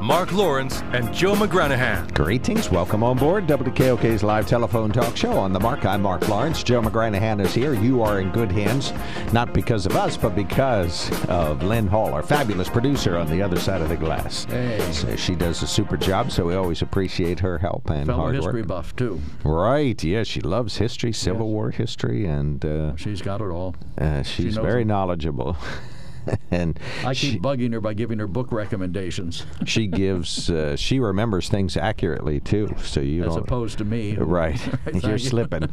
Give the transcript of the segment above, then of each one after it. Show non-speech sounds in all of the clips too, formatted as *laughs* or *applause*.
Mark Lawrence and Joe McGranahan. Greetings. Welcome on board WKOK's live telephone talk show on the mark. I'm Mark Lawrence. Joe McGranahan is here. You are in good hands, not because of us, but because of Lynn Hall, our fabulous producer on the other side of the glass. Hey. So she does a super job, so we always appreciate her help and Fellow hard history work. buff, too. Right. Yeah, she loves history, Civil War history, and uh, She's got it all. uh, she's knows very it. knowledgeable. *laughs* *laughs* and I she, keep bugging her by giving her book recommendations, *laughs* she gives uh, she remembers things accurately too. So you as opposed to me. *laughs* Right. Thank You're slipping.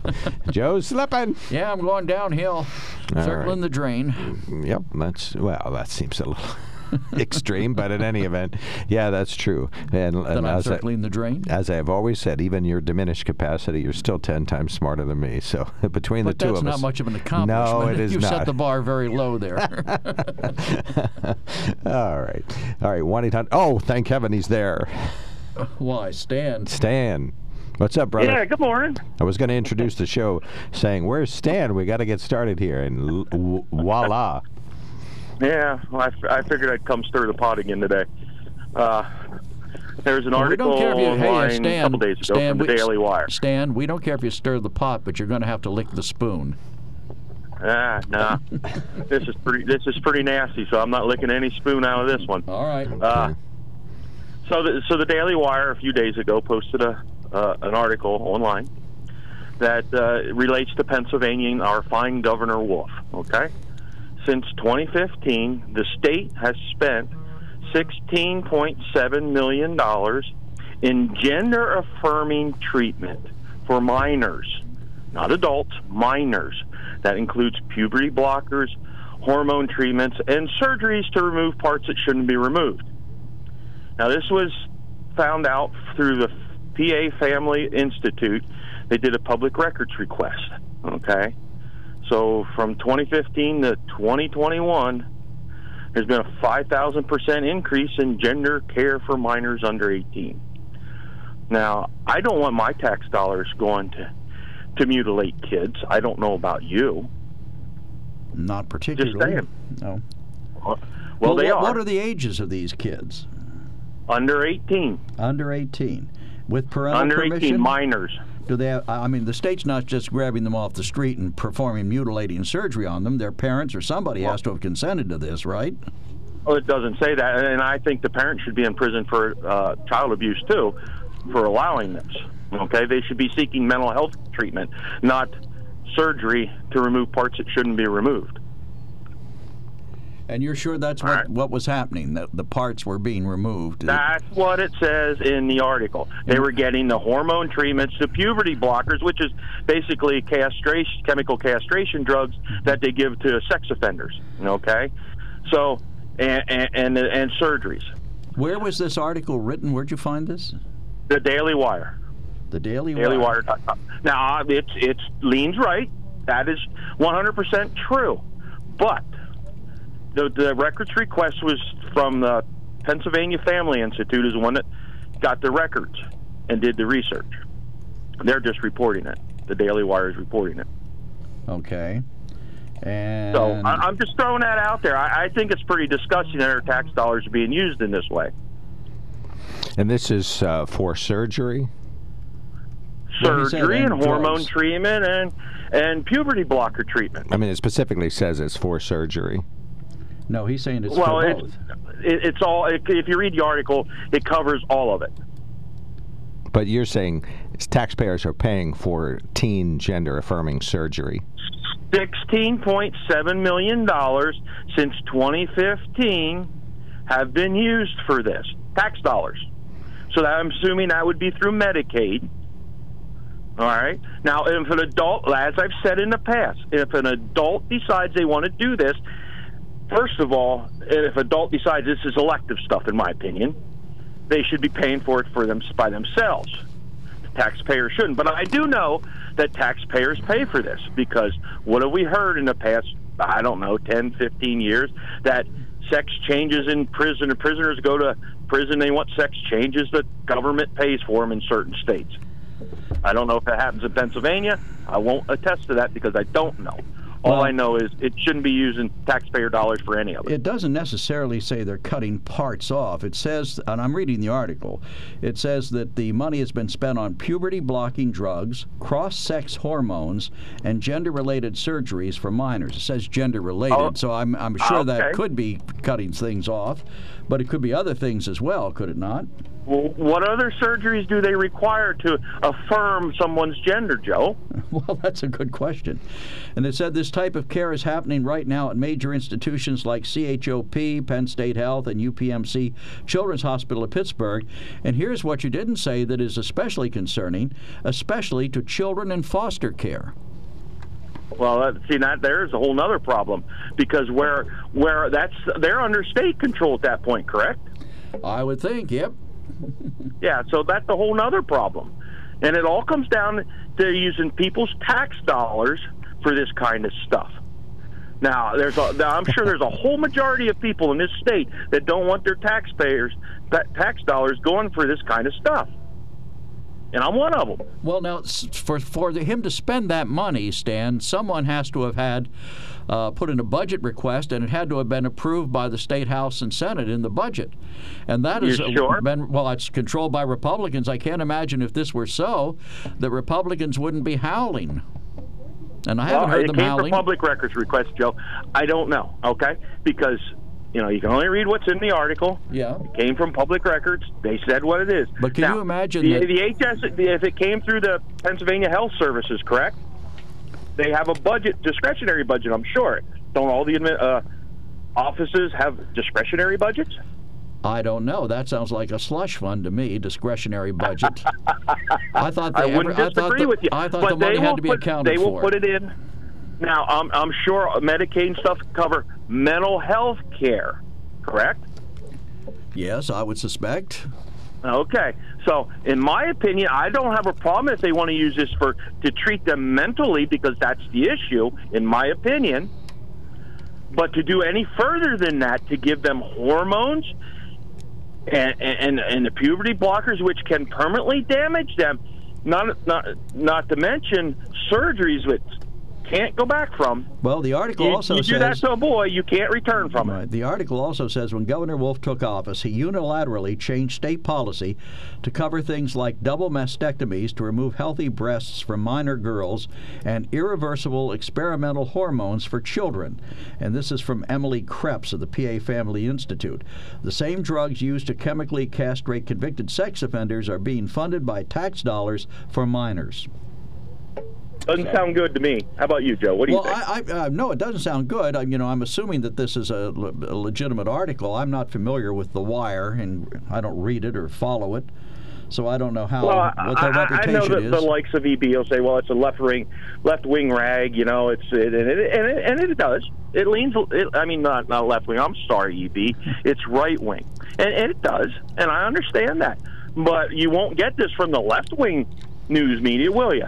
Joe's slipping. Yeah, I'm going downhill, All circling right. the drain. Yep. That's well, that seems a little *laughs* extreme, but in any event, yeah, that's true. And, Then and I'm as, I, circling the drain. as I have always said, even your diminished capacity, you're still ten times smarter than me. So *laughs* between But the two that's of not us, much of an accomplishment. No, it is you not. set the bar very low there. *laughs* All right. All right. One eight hundred. Oh, thank heaven he's there. Why, Stan? Stan. What's up, brother? Yeah, good morning. I was going to introduce the show saying, "Where's Stan? We got to get started here." And l- w- voila. Yeah, well, I, f- I figured I'd come stir the pot again today. Uh, there was an Well, we article don't care if you. Hey, online Stan. a couple days ago Stan, from the we, Daily Wire. Stan, we don't care if you stir the pot, but you're going to have to lick the spoon. Ah, nah. *laughs* this is pretty. This is pretty nasty. So I'm not licking any spoon out of this one. All right. Uh, so the so the Daily Wire a few days ago posted a uh, an article online that uh, relates to Pennsylvania and our fine Governor Wolf. Okay, since 2015, the state has spent 16.7 million dollars in gender affirming treatment for minors, not adults, minors. That includes puberty blockers, hormone treatments, and surgeries to remove parts that shouldn't be removed. Now, this was found out through the PA Family Institute. They did a public records request. Okay. So from 2015 to 2021, there's been a 5,000% increase in gender care for minors under 18. Now, I don't want my tax dollars going to, to mutilate kids. I don't know about you. Not particularly. Just saying. No. Well, they what, are What are the ages of these kids? under 18. Under 18. With parental Under permission? 18 minors. Do they? Have, I mean, the state's not just grabbing them off the street and performing mutilating surgery on them. Their parents or somebody has to have consented to this, right? Well, it doesn't say that, and I think the parents should be in prison for uh, child abuse too, for allowing this. Okay, they should be seeking mental health treatment, not surgery to remove parts that shouldn't be removed. And you're sure that's what, right. what was happening? That the parts were being removed. That's what it says in the article. They were getting the hormone treatments, the puberty blockers, which is basically castration, chemical castration drugs that they give to sex offenders. Okay, so and and and, and surgeries. Where was this article written? Where'd you find this? The Daily Wire. The Daily Wire. DailyWire.com. Now, it's it's leans right. That is 100% true. But the the records request was from the Pennsylvania Family Institute, is the one that got the records and did the research. They're just reporting it. The Daily Wire is reporting it. Okay. And So I, I'm just throwing that out there. I, I think it's pretty disgusting that our tax dollars are being used in this way. And this is uh, for surgery. Well, he said Surgery and and hormone treatment and and puberty blocker treatment. I mean, it specifically says it's for surgery. No, he's saying it's well, for it's both. it, it's all. If you read the article, it covers all of it. But you're saying taxpayers are paying for teen gender affirming surgery. Sixteen point seven million dollars since 2015 have been used for this tax dollars. So that, I'm assuming that would be through Medicaid. All right. Now, if an adult, as I've said in the past, if an adult decides they want to do this, first of all, if adult decides this is elective stuff, in my opinion, they should be paying for it for them by themselves. Taxpayers shouldn't. But I do know that taxpayers pay for this because what have we heard in the past, I don't know, 10, 15 years, that sex changes in prison and prisoners go to prison, they want sex changes, the government pays for them in certain states. I don't know if it happens in Pennsylvania. I won't attest to that because I don't know. All Well- I know is it shouldn't be using taxpayer dollars for any of it. It doesn't necessarily say they're cutting parts off. It says, and I'm reading the article, it says that the money has been spent on puberty blocking drugs, cross sex hormones, and gender related surgeries for minors. It says gender related, Oh. so I'm, I'm sure that could be cutting things off, but it could be other things as well, could it not? Well, what other surgeries do they require to affirm someone's gender, Joe? *laughs* Well, that's a good question. And it said this type of care is happening right now at major institutions like CHOP, Penn State Health, and UPMC Children's Hospital of Pittsburgh. And here's what you didn't say that is especially concerning, especially to children in foster care. Well, see that there's a whole other problem because where where that's they're under state control at that point, correct? I would think, yep. *laughs* Yeah, so that's a whole other problem, and it all comes down to using people's tax dollars for this kind of stuff. Now, there's a, now, I'm sure there's a whole majority of people in this state that don't want their taxpayers ta- tax dollars going for this kind of stuff, and I'm one of them. Well, now, for, for the, him to spend that money, Stan, someone has to have had uh, put in a budget request, and it had to have been approved by the state house and senate in the budget, and that has uh, sure? been well. It's controlled by Republicans. I can't imagine if this were so, that Republicans wouldn't be howling. And I haven't well, heard it them came howling. public records request, Joe. I don't know, okay? Because you know you can only read what's in the article. yeah. It came from public records. They said what it is. But can Now, you imagine the, that- the HS? If it came through the Pennsylvania Health Services, correct? They have a budget, discretionary budget. I'm sure. Don't all the uh, offices have discretionary budgets? I don't know. That sounds like a slush fund to me, discretionary budget. *laughs* I thought they I wouldn't I thought disagree the, with you. I thought the money had to be put, accounted for. They will for. put it in. Now, I'm, I'm sure Medicaid and stuff cover mental health care, correct? yes, I would suspect. Okay. So, in my opinion, I don't have a problem if they want to use this for to treat them mentally because that's the issue, in my opinion. But to do any further than that, to give them hormones and and, and the puberty blockers, which can permanently damage them, not not not to mention surgeries which can't go back from. Well, the article You, also you do says that to a boy, you can't return from it. The article also says when Governor Wolf took office, he unilaterally changed state policy to cover things like double mastectomies to remove healthy breasts from minor girls and irreversible experimental hormones for children. And this is from Emily Krebs of the PA Family Institute. The same drugs used to chemically castrate convicted sex offenders are being funded by tax dollars for minors. Doesn't sound good to me. How about you, Joe? What do you Well, think? I, I uh, no, it doesn't sound good. I, you know, I'm assuming that this is a, le- a legitimate article. I'm not familiar with The Wire, and I don't read it or follow it, so I don't know how Well, what their I, I- I know that is. the likes of EB will say, "Well, it's a left wing, left wing rag." You know, it's it, and it and it, and it does. It leans. It, I mean, not not left wing. I'm sorry, EB. It's right wing, and, and it does, and I understand that. But you won't get this from the left wing news media, will you?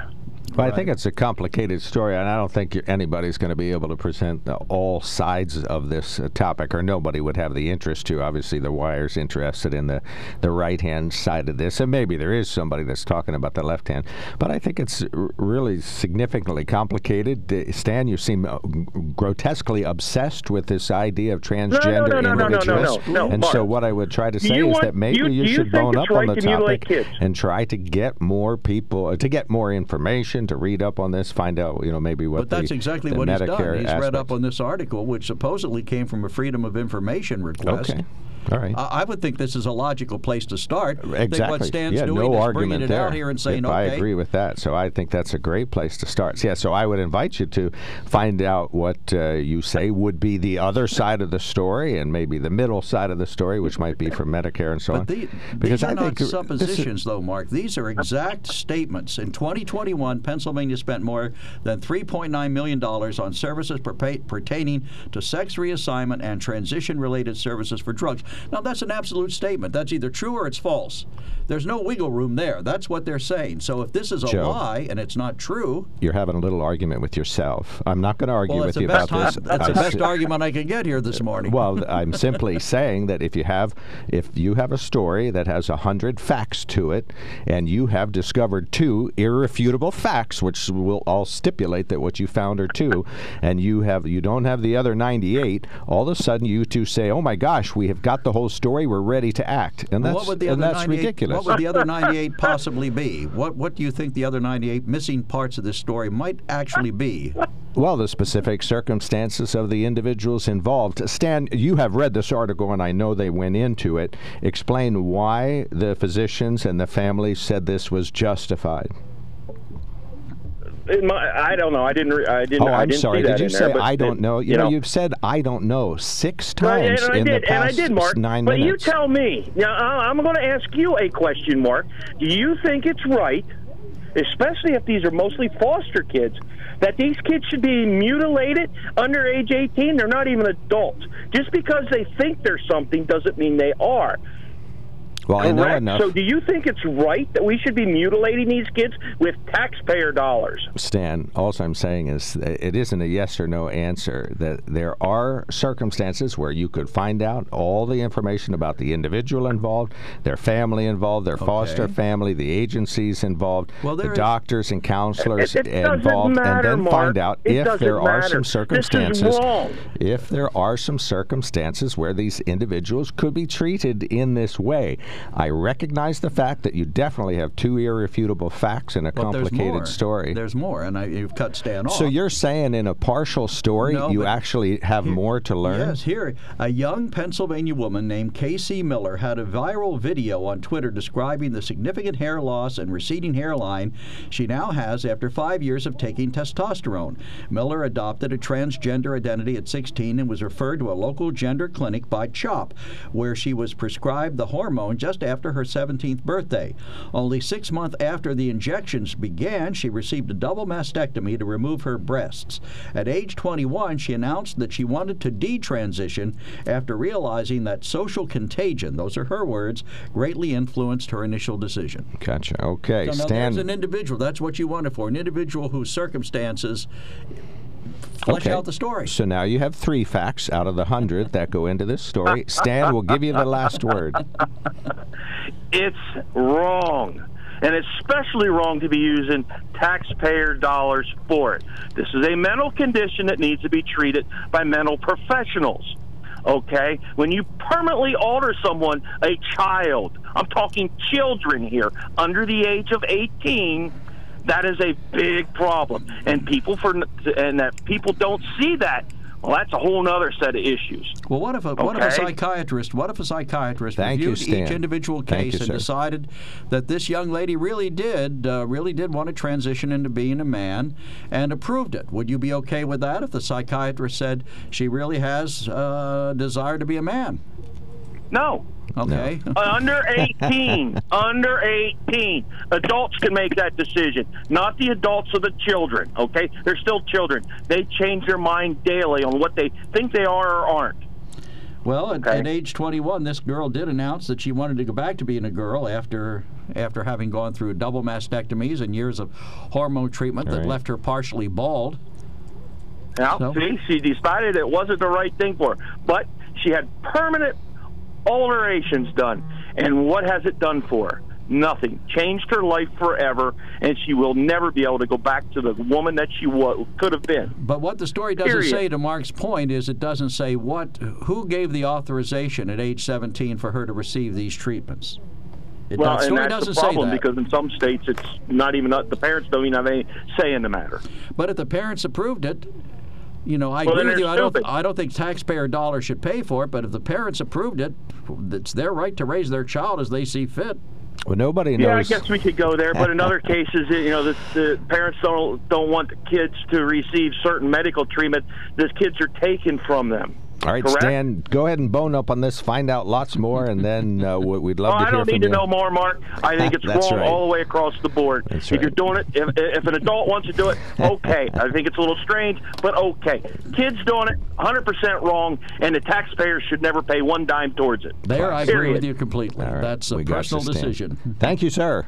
Well, I think it's a complicated story, and I don't think anybody's going to be able to present all sides of this uh, topic, or nobody would have the interest to. Obviously, the wire's interested in the, the right hand side of this, and maybe there is somebody that's talking about the left hand. But I think it's really significantly complicated. Stan, you seem uh, grotesquely obsessed with this idea of transgender no, no, no, no, no, individuals. no, no, and so, what I would try to say is want- that maybe you- you do you should bone it's up on the to topic and try to get more people uh, to get more information to read up on this, find out you know maybe what. but that's the, exactly the what he's done. He's read up on this article, which supposedly came from a Freedom of Information request. Okay. All right. I I would think this is a logical place to start. Exactly. what Stan's yeah, doing no is argument bringing it there. out here and saying, If I agree with that. So I think that's a great place to start. So, yeah, so I would invite you to find out what uh, you say would be the other side of the story and maybe the middle side of the story, which might be for Medicare and so on. But the, because these are I not think this is- suppositions, though, Mark. These are exact statements. In 2021, Pennsylvania spent more than $3.9 million on services pertaining to sex reassignment and transition related services for drugs. Now, that's an absolute statement. That's either true or it's false. There's no wiggle room there. That's what they're saying. So if this is a Joe. lie and it's not true, you're having a little argument with yourself. I'm not going to argue well, with you about this. that's the best argument I can get here this uh, morning. Well, I'm *laughs* simply saying that if you have if you have a story that has a hundred facts to it, and you have discovered two irrefutable facts, which will all stipulate that what you found are two, and you have you don't have the other 98, all of a sudden you two say, "Oh my gosh, we have got the whole story. We're ready to act," and that's what would the and that's ridiculous. What would the other *laughs* 98 possibly be? What What do you think the other 98 missing parts of this story might actually be? Well, the specific circumstances of the individuals involved. Stan, you have read this article, and I know they went into it. Explain why the physicians and the families said this was justified. My, I don't know. I didn't. Re- I didn't. Oh, I I'm didn't sorry. Did you say there, I don't it- know? You, know, you've said I don't know six times in did, the past and I did, Mark. nine but minutes. you tell me. Now, I'm going to ask you a question, Mark. Do you think it's right, especially if these are mostly foster kids, that these kids should be mutilated under age 18? They're not even adults. Just because they think they're something doesn't mean they are. Well, I know enough. So, do you think it's right that we should be mutilating these kids with taxpayer dollars? Stan, all I'm saying is it isn't a yes or no answer. That there are circumstances where you could find out all the information about the individual involved, their family involved, their foster family, the agencies involved, Well, the there is- doctors and counselors It- it doesn't involved, and then Mark. find out It if doesn't there are matter. some This is circumstances. wrong. If there are some circumstances where these individuals could be treated in this way, I recognize the fact that you definitely have two irrefutable facts in a But there's complicated more. story. There's more, and I, you've cut Stan off. So you're saying in a partial story, No, you actually have more to learn? Yes, here, a young Pennsylvania woman named Casey Miller had a viral video on Twitter describing the significant hair loss and receding hairline she now has after five years of taking testosterone. Miller adopted a transgender identity at 16 and was referred to a local gender clinic by CHOP, where she was prescribed the hormone just after her 17th birthday. Only six months after the injections began, she received a double mastectomy to remove her breasts. At age 21, she announced that she wanted to detransition after realizing that social contagion, those are her words, greatly influenced her initial decision. Gotcha. Okay, So now Stan. there's an individual. That's what you wanted for an individual whose circumstances flesh okay. out the story. So now you have three facts out of the hundred that go into this story. Stan will give you the last word. *laughs* It's wrong. And it's especially wrong to be using taxpayer dollars for it. This is a mental condition that needs to be treated by mental professionals. Okay? When you permanently alter someone, a child, I'm talking children here, under the age of 18, that is a big problem. And people for and that people don't see that. Well, that's a whole other set of issues. Well, what if a what if a psychiatrist what if a psychiatrist Thank you, reviewed each individual case you, and sir. decided that this young lady really did uh, really did want to transition into being a man and approved it? Would you be okay with that if the psychiatrist said she really has uh, desire to be a man? No. Okay. *laughs* Uh, under 18 under 18 adults can make that decision not the adults of the children okay they're still children they change their mind daily on what they think they are or aren't Well, at, Okay. at age 21, this girl did announce that she wanted to go back to being a girl after after having gone through double mastectomies and years of hormone treatment that Right. left her partially bald. now So- see she decided it wasn't the right thing for her but she had permanent alterations done and what has it done for her nothing changed her life forever and she will never be able to go back to the woman that she wa- could have been But what the story doesn't Period. say, to Mark's point, is it doesn't say what who gave the authorization at age 17 for her to receive these treatments. It Well, the and story that's doesn't the problem because in some states it's not even the parents don't even have any say in the matter. but if the parents approved it, you know, I Well, agree with you. I don't. stupid. I don't think taxpayer dollars should pay for it. But if the parents approved it, it's their right to raise their child as they see fit. Well, nobody knows. Yeah, knows. I guess we could go there, but in other *laughs* cases, you know, the, the parents don't don't want the kids to receive certain medical treatment. The kids are taken from them. All right, correct? Stan, go ahead and bone up on this. Find out lots more, and then uh, we- we'd love Oh, to hear from you. I don't need to you. know more, Mark. I think *laughs* it's wrong right. all the way across the board. That's if you're doing it, if, if an adult wants to do it, *laughs* okay. I think it's a little strange, but okay. Kids doing it, 100% wrong, and the taxpayers should never pay one dime towards it. There, I agree Period. with you completely. All right, That's a we personal decision. Thank you, sir.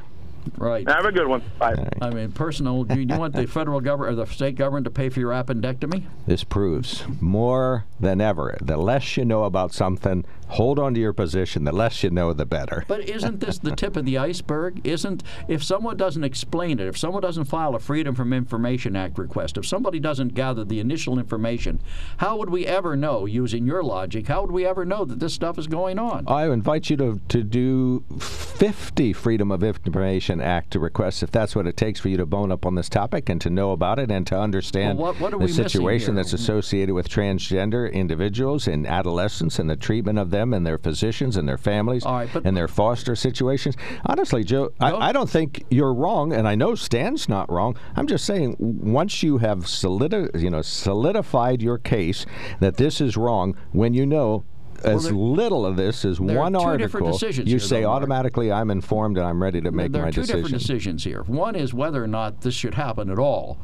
Right. Have a good one. Bye. I mean, personal. Do you want the *laughs* federal government or the state government to pay for your appendectomy? This proves more than ever the less you know about something, hold on to your position. The less you know, the better. But isn't this the tip of the iceberg? Isn't if someone doesn't explain it, if someone doesn't file a Freedom from Information Act request, if somebody doesn't gather the initial information, how would we ever know, using your logic, how would we ever know that this stuff is going on? I invite you to, to do 50 Freedom of Information Act requests if that's what it takes for you to bone up on this topic and to know about it and to understand Well, what- what the situation that's associated with transgender individuals in adolescence and the treatment of them and their physicians and their families right, and their foster situations. Honestly, Joe, I, I don't think you're wrong, and I know Stan's not wrong. I'm just saying, once you have solidi- you know, solidified your case that this is wrong, when you know as there- little of this as there are one two article, different decisions you say though, automatically I'm informed and I'm ready to make there my are two decision. different decisions here. One is whether or not this should happen at all,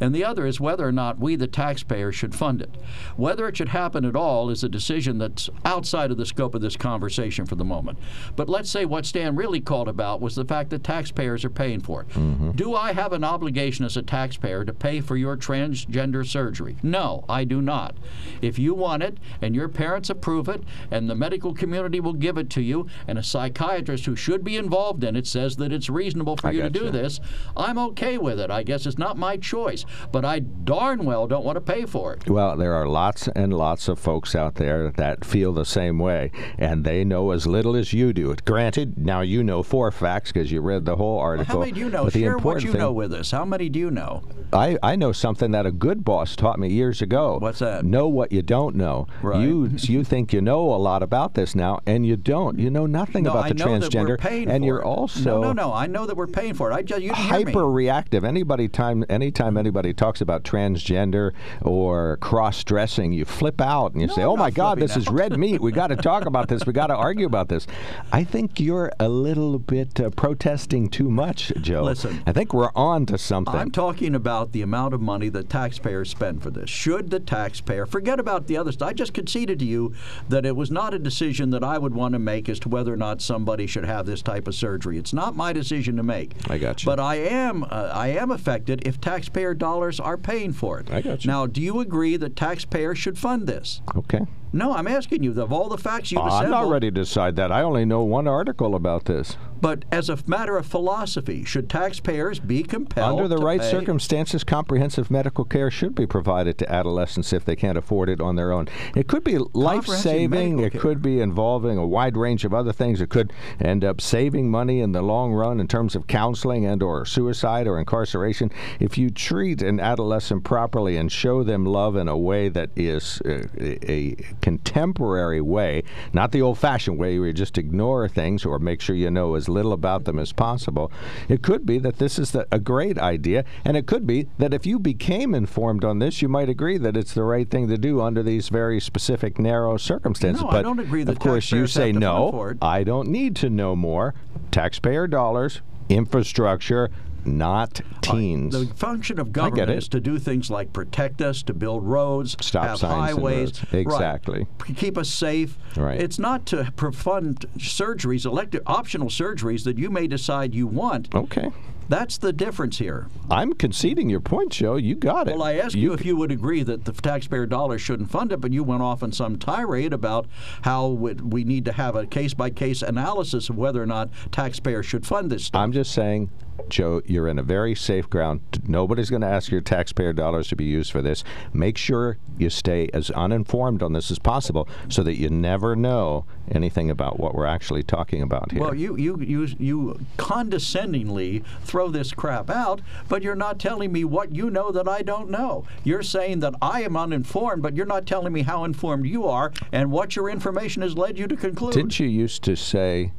and the other is whether or not we, the taxpayers, should fund it. Whether it should happen at all is a decision that's outside of the scope of this conversation for the moment. But let's say what Stan really called about was the fact that taxpayers are paying for it. Mm-hmm. Do I have an obligation as a taxpayer to pay for your transgender surgery? No, I do not. If you want it and your parents approve it and the medical community will give it to you and a psychiatrist who should be involved in it says that it's reasonable for I you to do this, I'm okay with it. I guess it's not my choice, but I darn well don't want to pay for it. Well, there are lots and lots of folks out there that feel the same way, and they know as little as you do. Granted, now you know four facts because you read the whole article. How many do you know? Share what you thing, know with us. How many do you know? I, I know something that a good boss taught me years ago. What's that? Know what you don't know. Right. You you think you know a lot about this now, and you don't. You know nothing No, about I the know transgender, and you're it. also no, no, no. I know that we're paying for it. I just you didn't hear me. hyper reactive. Anybody time anytime anybody talks about transgender or cross dressing, you flip out and you No, say, "Oh my God, this is red meat. We got to talk about this. We got to argue about this." I think you're a little bit uh, protesting too much, Joe. Listen. I think we're on to something. I'm talking about the amount of money that taxpayers spend for this. Should the taxpayer forget about the other stuff? I just conceded to you that it was not a decision that I would want to make as to whether or not somebody should have this type of surgery. It's not my decision to make. I got you. But I am uh, I am affected if taxpayer dollars are paying for it. I got you. Now, do you agree that taxpayers should fund this? okay. No, I'm asking you. Of all the facts you've I'm assembled, not ready to decide that. I only know one article about this. but as a matter of philosophy, should taxpayers be compelled Under the right pay? circumstances, comprehensive medical care should be provided to adolescents if they can't afford it on their own. It could be life saving, it care. could be involving a wide range of other things. It could end up saving money in the long run in terms of counseling and or suicide or incarceration. If you treat an adolescent properly and show them love in a way that is uh, a, a contemporary way, not the old-fashioned way where you just ignore things or make sure you know as little about them as possible. It could be that this is the, a great idea, and it could be that if you became informed on this, you might agree that it's the right thing to do under these very specific, narrow circumstances. No, I but don't agree that of course, you say have to fund no. I don't need to know more. Taxpayer dollars, infrastructure, not teens. The function of government is to do things like protect us, to build roads, Stop have signs and highways, right, Exactly. p- keep us safe. Right. It's not to fund surgeries, elective optional surgeries that you may decide you want. okay. That's the difference here. I'm conceding your point, Joe. You got it. Well, I asked you, if you would agree that the taxpayer dollars shouldn't fund it, but you went off on some tirade about how we- need to have a case by case analysis of whether or not taxpayers should fund this stuff. I'm just saying, Joe, you're in a very safe ground. Nobody's going to ask your taxpayer dollars to be used for this. Make sure you stay as uninformed on this as possible so that you never know anything about what we're actually talking about here. Well, you, you, you, you condescendingly throw this crap out, but you're not telling me what you know that I don't know. You're saying that I am uninformed, but you're not telling me how informed you are and what your information has led you to conclude. Didn't you used to say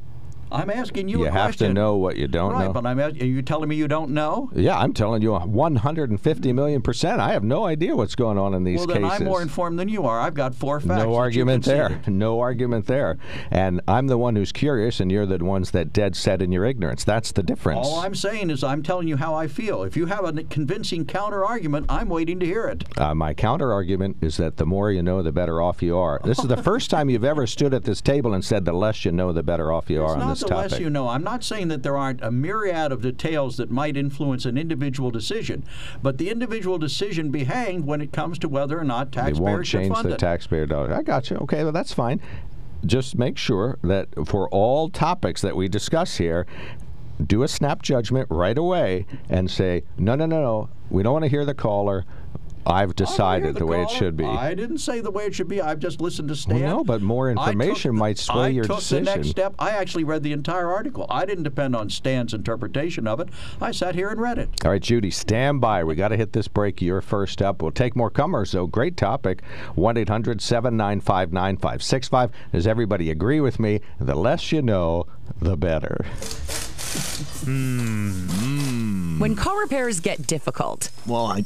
I'm asking you, you a have to know what you don't know. right, know? but I'm asking, are you telling me you don't know? Yeah, I'm telling you 150 million percent. I have no idea what's going on in these cases. well, then. I'm more informed than you are. I've got four facts. no argument there. *laughs* No argument there. And I'm the one who's curious, and you're the ones that dead set in your ignorance. That's the difference. All I'm saying is I'm telling you how I feel. If you have a convincing counter argument, I'm waiting to hear it. Uh, my counter argument is that the more you know, the better off you are. This is the *laughs* first time you've ever stood at this table and said, the less you know, the better off you It's are on not this the less you know. I'm not saying that there aren't a myriad of details that might influence an individual decision, but the individual decision be hanged when it comes to whether or not taxpayers They won't change fund the it. taxpayer dollar. I got you. Okay, well, that's fine. Just make sure that for all topics that we discuss here, do a snap judgment right away and say, no, no, no, no. We don't want to hear the caller. I've I don't hear decided the, way it should be. I didn't say the way it should be. I've just listened to Stan. no, but more information the- might sway I your took decision. the next step. I actually read the entire article. I didn't depend on Stan's interpretation of it. I sat here and read it. All right, Judy, stand by. We got to hit this break. You're first up. We'll take more comers, though. Great topic. 1 800 795 9565. Does everybody agree with me? The less you know, the better. Hmm, hmm. When car repairs get difficult, Well, I,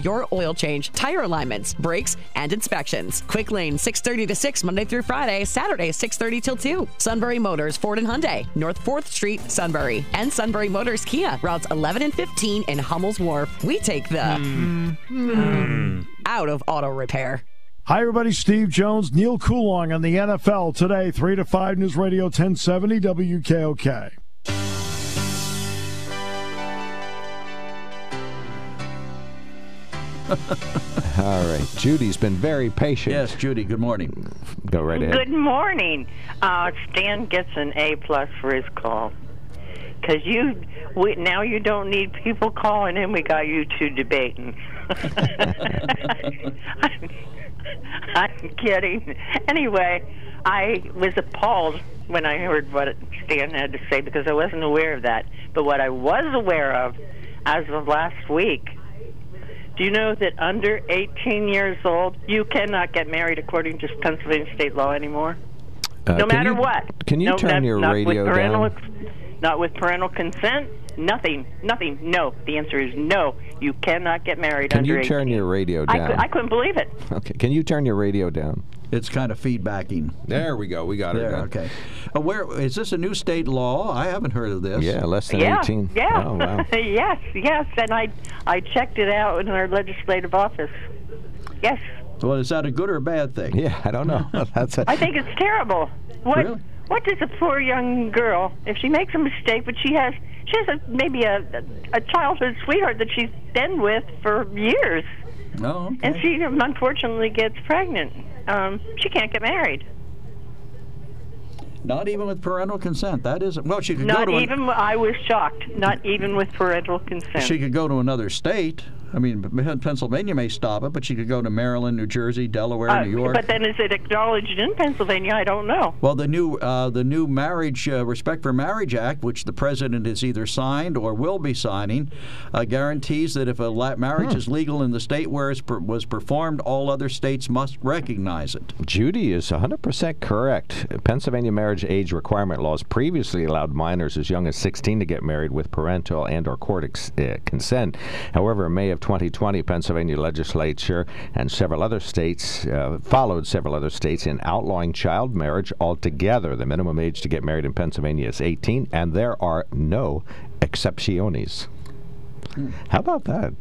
your oil change, tire alignments, brakes, and inspections. Quick Lane 6:30 to 6 Monday through Friday, Saturday 6:30 till 2. Sunbury Motors Ford and Hyundai, North 4th Street, Sunbury, and Sunbury Motors Kia, routes 11 and 15 in Hummel's Wharf. We take the hmm. out of auto repair. Hi, everybody. Steve Jones, Neil Coulong on the NFL today, 3 to 5 News Radio 1070 WKOK. All right. Judy's been very patient. Yes, Judy. Good morning. Go right ahead. Good morning. Uh, Stan gets an A plus for his call. Cause you, we, now you don't need people calling in. We got you two debating. I'm, *laughs* I'm kidding. Anyway, I was appalled when I heard what Stan had to say because I wasn't aware of that. But what I was aware of, as of last week, do you know that under 18 years old, you cannot get married according to Pennsylvania state law anymore? Uh, no matter you- what. Can you no, turn your not radio with parental, down? Not with parental consent. Nothing. Nothing. No. The answer is no. You cannot get married Can under you turn 18. your radio I, down? cou- I couldn't believe it. Okay. Can you turn your radio down? It's kind of feedbacking. There we go. We got There, okay. Uh, where is this a new state law? I haven't heard of this. Yeah, less than yeah. 18. Yeah. Oh, wow. *laughs* yes. Yes. And I, I checked it out in our legislative office. Yes. Well, is that a good or a bad thing? Yeah, I don't know. *laughs* That's a, I think it's terrible. What Really? what does a poor young girl if she makes a mistake but she has she has a, maybe a a childhood sweetheart that she's been with for years No. Okay. and she unfortunately gets pregnant. Um, she can't get married. Not even with parental consent. That isn't. Well, she could Not go to. an- even I was shocked. Not even with parental consent. she could go to another state. I mean, Pennsylvania may stop it, but she could go to Maryland, New Jersey, Delaware, Uh, New York. But then is it acknowledged in Pennsylvania? I don't know. Well, the new uh, the new Marriage uh, Respect for Marriage Act, which the president has either signed or will be signing, uh, guarantees that if a la- marriage is legal in the state where it per- was performed, all other states must recognize it. Judy is 100% correct. Pennsylvania marriage age requirement laws previously allowed minors as young as 16 to get married with parental and or court ex- uh, consent. However, in May of 2020, Pennsylvania legislature and several other states uh, followed several other states in outlawing child marriage altogether. The minimum age to get married in Pennsylvania is 18, and there are no excepciones. How about that?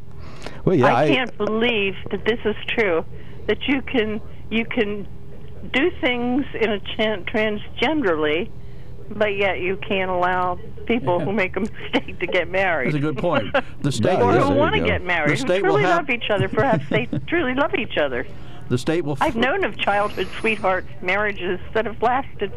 Well, yeah, I can't believe that this is true. That you can you can do things in a chan- transgenderly, but yet you can't allow people who make a mistake to get married. That's a good point. The state, *laughs* or Yeah, who want to get married, The who truly have- love each other. Perhaps *laughs* they truly love each other. the state will. I've known of childhood sweetheart marriages that have lasted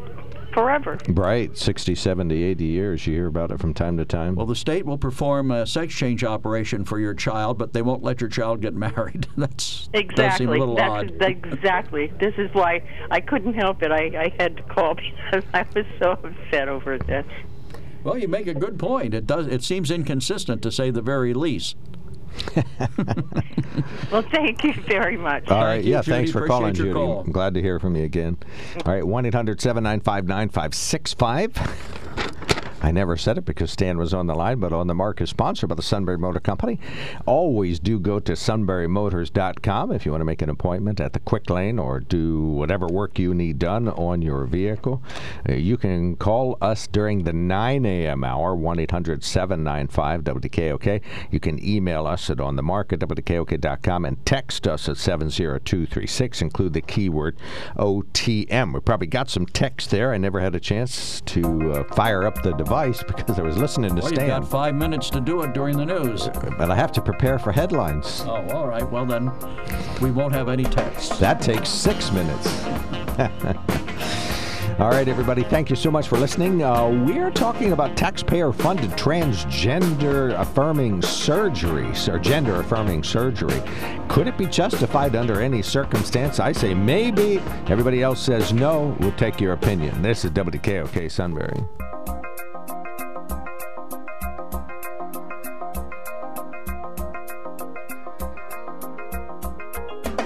forever. Right, 60, 70, 80 years. You hear about it from time to time. Well, the state will perform a sex change operation for your child, but they won't let your child get *laughs* married. That's does seem a Exactly. little That's odd. exactly. This is why I couldn't help it. I, I had to call *laughs* because I was so upset over this. Well, you make a good point. It does. It seems inconsistent to say the very least. *laughs* Well, thank you very much. All right. you, Yeah, Judy. thanks for calling, your Judy. call. I'm glad to hear from you again. All right, 1 800 795 9565. I never said it because Stan was on the line, but on the mark is sponsored by the Sunbury Motor Company. Always do go to sunburymotors.com if you want to make an appointment at the quick lane or do whatever work you need done on your vehicle. Uh, you can call us during the 9 a.m. hour, 1 800 795 WKOK. You can email us at on the mark at WKOK.com and text us at 70236. Include the keyword OTM. We probably got some text there. I never had a chance to uh, fire up the device because I was listening to Well, you've got five minutes to do it during the news. But I have to prepare for headlines. Oh, all right. Well, then we won't have any texts. That takes six minutes. *laughs* All right, everybody, thank you so much for listening. Uh, we're talking about taxpayer funded transgender affirming surgery, or gender affirming surgery. Could it be justified under any circumstance? I say maybe. Everybody else says no. We'll take your opinion. This is WKOK Sunbury.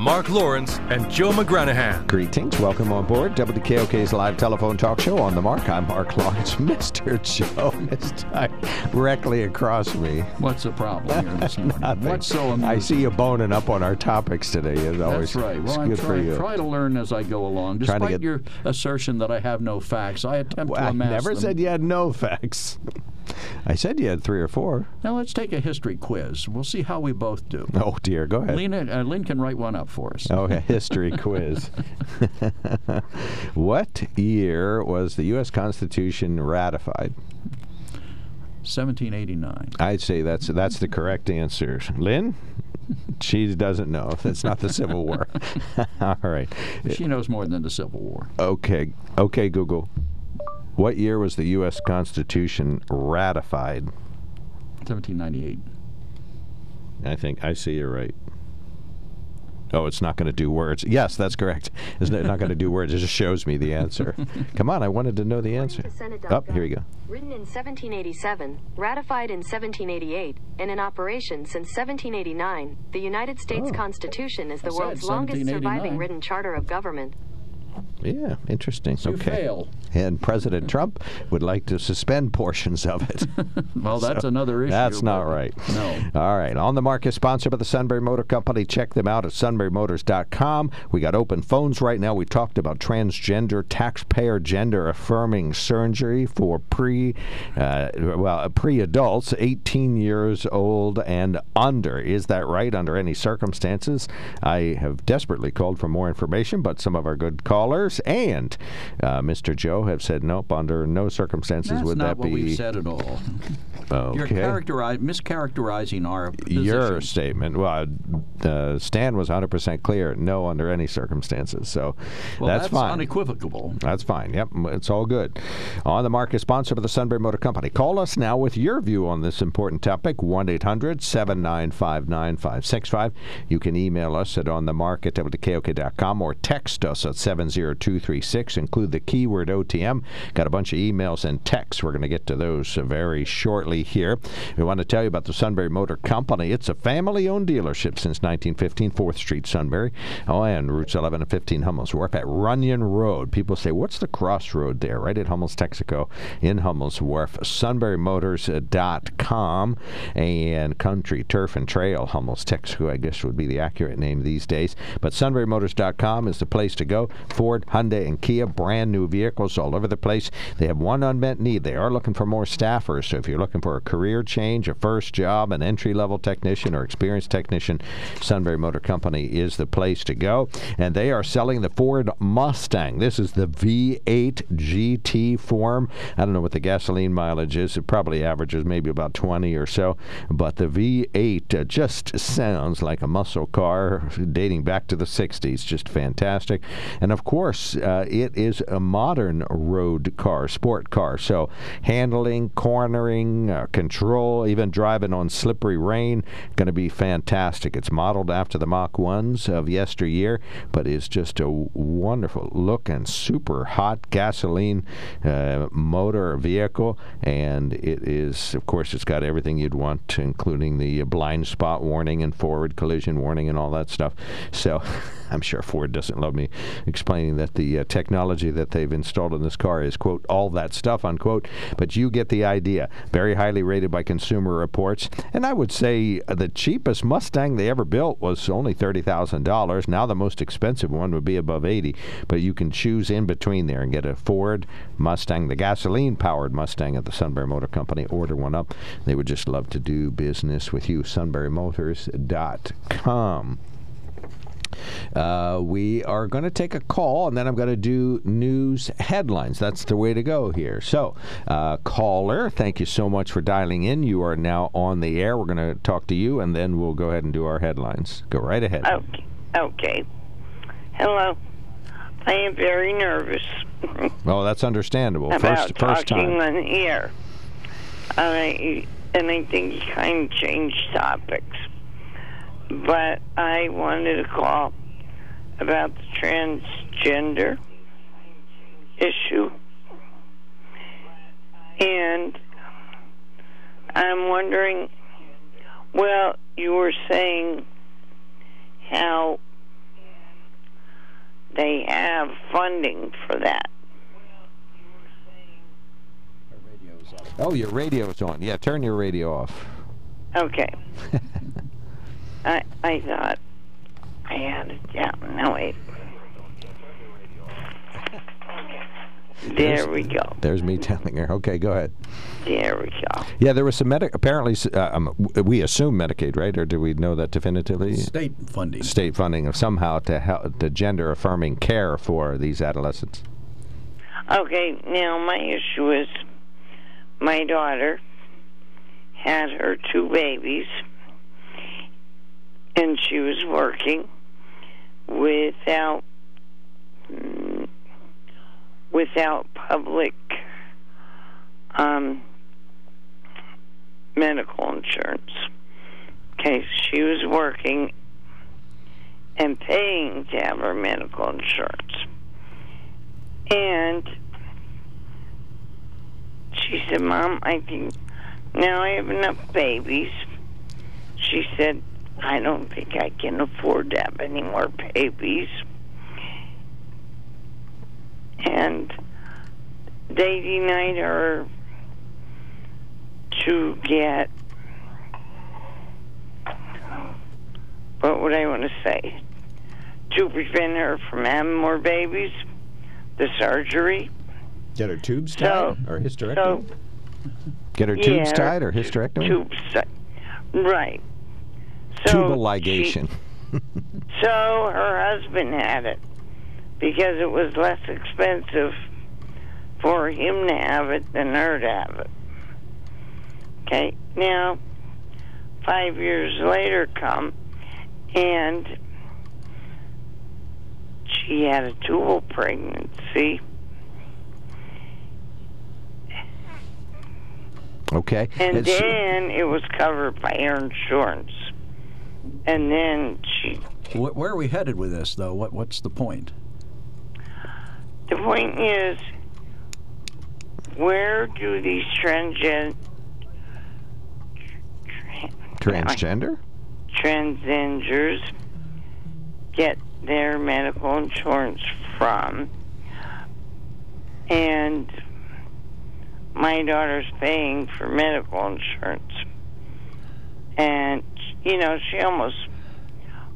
Mark Lawrence and Joe McGranahan. Greetings. Welcome on board WKOK's live telephone talk show on the mark. I'm Mark Lawrence. *laughs* Mr. Joe is directly across me. What's the problem here *laughs* this morning? Nothing. What's so amusing? I see you boning up on our topics today. As always, That's right. Well, it's I'm good for trying you. try to learn as I go along. Despite get- your assertion that I have no facts, I attempt Well, to I never them. said you had no facts. *laughs* I said you had three or four. Now let's take a history quiz. We'll see how we both do. *laughs* Oh dear, go ahead. Lena, uh, Lynn can write one up for us. Oh, a history *laughs* quiz. *laughs* what year was the U.S. Constitution ratified? 1789. I'd say that's that's the correct answer. Lynn, she doesn't know. That's not the Civil War. All right. She knows more than the Civil War. Okay. Okay, Google. What year was the U.S. Constitution ratified? 1798. I think I see you're right. Oh, it's not going to do words. Yes, that's correct. It's not going to do words. It just shows me the answer. *laughs* Come on, I wanted to know the answer. Up oh, here you go. Written in 1787, ratified in 1788, and in operation since 1789, the United States Oh. Constitution is the I world's longest surviving written charter of government. Yeah, interesting. You okay. fail. And President Trump would like to suspend portions of it. *laughs* Well, that's So, another issue. That's not right. No. All right. On the Mark is sponsored by the Sunbury Motor Company. Check them out at sunburymotors.com. We got open phones right now. We talked about transgender taxpayer gender affirming surgery for pre uh, well pre adults 18 years old and under. Is that right under any circumstances? I have desperately called for more information, but some of our good and uh, Mr. Joe have said nope under no circumstances That's would not that what be we've said at all. Okay. You're okay. characteri- mischaracterizing our Your statement. Well, uh, Stan was 100% clear. No, under any circumstances. So Well, that's, that's fine. unequivocal. That's fine. Yep, it's all good. On the market, sponsored by the Sunbury Motor Company. Call us now with your view on this important topic. 1 800 795 9565. You can email us at onthemark at WKOK.com or text us at 70236. Include the keyword OTM. Got a bunch of emails and texts. We're going to get to those uh, very shortly. Here. We want to tell you about the Sunbury Motor Company. It's a family-owned dealership since 1915, 4th Street, Sunbury. Oh, and routes 11 and 15 Hummels Wharf at Runyon Road. People say, what's the crossroad there? Right at Hummels, Texaco in Hummels Wharf. SunburyMotors.com and Country Turf and Trail Hummels, Texaco, I guess would be the accurate name these days. But SunburyMotors.com is the place to go. Ford, Hyundai, and Kia, brand new vehicles all over the place. They have one unmet need. They are looking for more staffers. So if you're looking for a career change, a first job, an entry level technician, or experienced technician, Sunbury Motor Company is the place to go. And they are selling the Ford Mustang. This is the V8 GT form. I don't know what the gasoline mileage is. It probably averages maybe about 20 or so. But the V8 uh, just sounds like a muscle car dating back to the 60s. Just fantastic. And of course, uh, it is a modern road car, sport car. So handling, cornering, uh, control, even driving on slippery rain, going to be fantastic. It's modeled after the Mach 1s of yesteryear, but is just a wonderful look and super hot gasoline uh, motor vehicle. And it is, of course, it's got everything you'd want, including the blind spot warning and forward collision warning and all that stuff. So *laughs* I'm sure Ford doesn't love me explaining that the uh, technology that they've installed in this car is, quote, all that stuff, unquote. But you get the idea. Very highly rated by Consumer Reports. And I would say the cheapest Mustang they ever built was only $30,000. Now the most expensive one would be above 80 But you can choose in between there and get a Ford Mustang, the gasoline powered Mustang at the Sunbury Motor Company. Order one up. They would just love to do business with you. SunburyMotors.com. Uh, we are going to take a call, and then I'm going to do news headlines. That's the way to go here. So, uh, caller, thank you so much for dialing in. You are now on the air. We're going to talk to you, and then we'll go ahead and do our headlines. Go right ahead. Okay. Okay. Hello. I am very nervous. *laughs* oh, that's understandable. About first, first talking time. on here. I and I think you kind of changed topics but I wanted to call about the transgender issue. And I'm wondering, well, you were saying how they have funding for that. Oh, your radio's on. Yeah, turn your radio off. Okay. *laughs* I I thought I had it down. No wait. *laughs* There There's- we go. There's me telling her. Okay, go ahead. There we go. Yeah, there was some medic. Apparently, uh, um, we assume Medicaid, right? Or do we know that definitively? State funding. State funding of somehow to help the gender affirming care for these adolescents. Okay, now my issue is my daughter had her two babies and she was working without mm, without public um, medical insurance. Okay, she was working and paying to have her medical insurance. And she said, Mom, I think now I have enough babies. She said, I don't think I can afford to have any more babies. And they denied her to get what would I want to say? To prevent her from having more babies, the surgery. Get her tubes So- tied or hysterectomy? So Get her yeah, tubes tied or hysterectomy? tubes ti- Right. So Tubal she- ligation. *laughs* So her husband had it because it was less expensive for him to have it than her to have it. Okay, now five years later come and she had a tubal pregnancy okay. and It's- then it was covered by her insurance. And then she Where are we headed with this, though? What What's the point? The point is, where do these transgen Transgender? transgenders get their medical insurance from. And my daughter's paying for medical insurance. And, you know, she almost,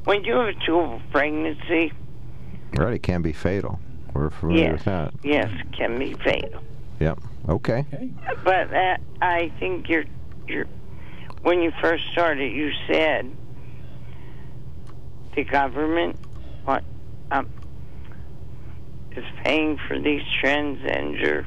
when you have a tubal pregnancy, Right, it can be fatal. We're familiar yes, with that. yes, can be fatal. Yep. Okay. But that, I think you're, you're, when you first started, you said the government what, um, is paying for these transgender.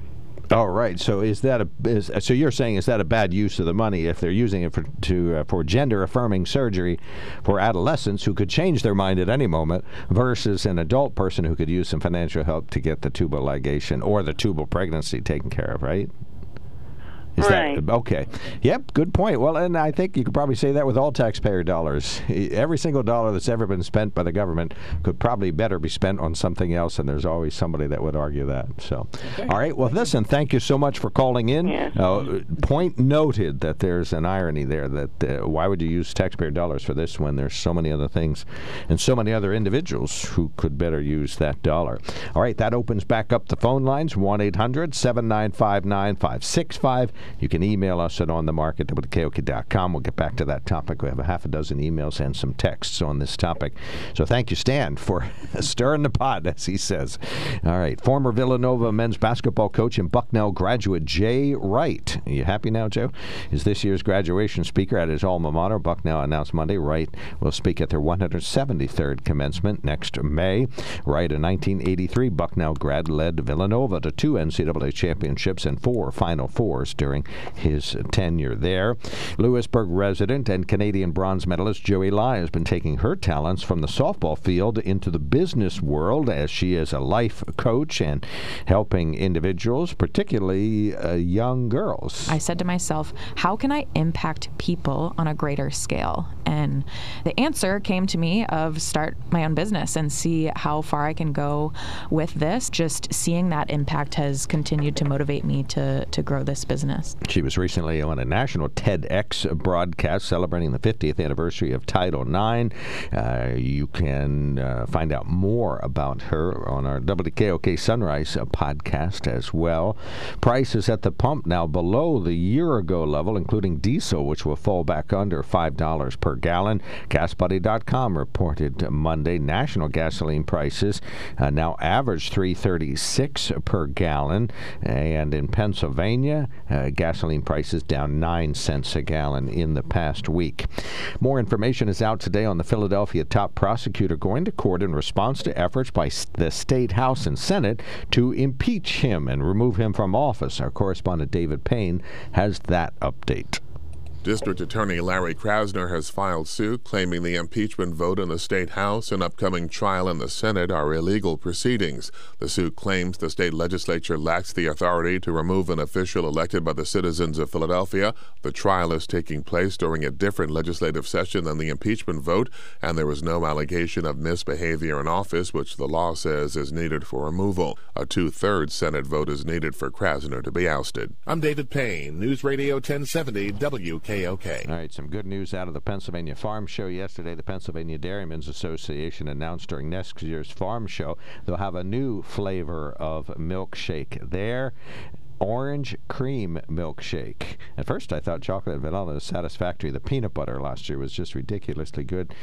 All right. So is that a is, so you're saying is that a bad use of the money if they're using it for to uh, for gender affirming surgery for adolescents who could change their mind at any moment versus an adult person who could use some financial help to get the tubal ligation or the tubal pregnancy taken care of, right? Is Right. that okay? Yep, good point. Well, and I think you could probably say that with all taxpayer dollars. Every single dollar that's ever been spent by the government could probably better be spent on something else, and there's always somebody that would argue that. So, all right. Well, listen, thank you so much for calling in. Uh, point noted that there's an irony there that uh, why would you use taxpayer dollars for this when there's so many other things and so many other individuals who could better use that dollar. All right, that opens back up the phone lines 1 800 795 9565. You can email us at onthemark at wkok.com. We'll get back to that topic. We have a half a dozen emails and some texts on this topic. So thank you, Stan, for *laughs* stirring the pot, as he says. All right, former Villanova men's basketball coach and Bucknell graduate Jay Wright. Are you happy now, Joe? Is this year's graduation speaker at his alma mater. Bucknell announced Monday Wright will speak at their 173rd commencement next May. Wright, a 1983 Bucknell grad, led Villanova to two NCAA championships and four Final Fours during his tenure there. Lewisburg resident and Canadian bronze medalist Joey Lye has been taking her talents from the softball field into the business world as she is a life coach and helping individuals, particularly uh, young girls. I said to myself, how can I impact people on a greater scale? And the answer came to me of start my own business and see how far I can go with this. Just seeing that impact has continued to motivate me to, to grow this business. She was recently on a national TEDx broadcast celebrating the 50th anniversary of Title IX. Uh, you can uh, find out more about her on our WKOK Sunrise podcast as well. Prices at the pump now below the year ago level, including diesel, which will fall back under $5 per gallon. GasBuddy.com reported Monday national gasoline prices uh, now average 336 per gallon, and in Pennsylvania, uh, gasoline prices down 9 cents a gallon in the past week. More information is out today on the Philadelphia top prosecutor going to court in response to efforts by the state House and Senate to impeach him and remove him from office. Our correspondent David Payne has that update. District Attorney Larry Krasner has filed suit claiming the impeachment vote in the state house and upcoming trial in the Senate are illegal proceedings. The suit claims the state legislature lacks the authority to remove an official elected by the citizens of Philadelphia. The trial is taking place during a different legislative session than the impeachment vote, and there was no allegation of misbehavior in office, which the law says is needed for removal. A two thirds Senate vote is needed for Krasner to be ousted. I'm David Payne, News Radio 1070 WKOK. All right, some good news out of the Pennsylvania Farm Show yesterday. The Pennsylvania Dairymen's Association announced during next year's farm show they'll have a new flavor of milkshake there. Orange cream milkshake. At first, I thought chocolate and vanilla was satisfactory. The peanut butter last year was just ridiculously good.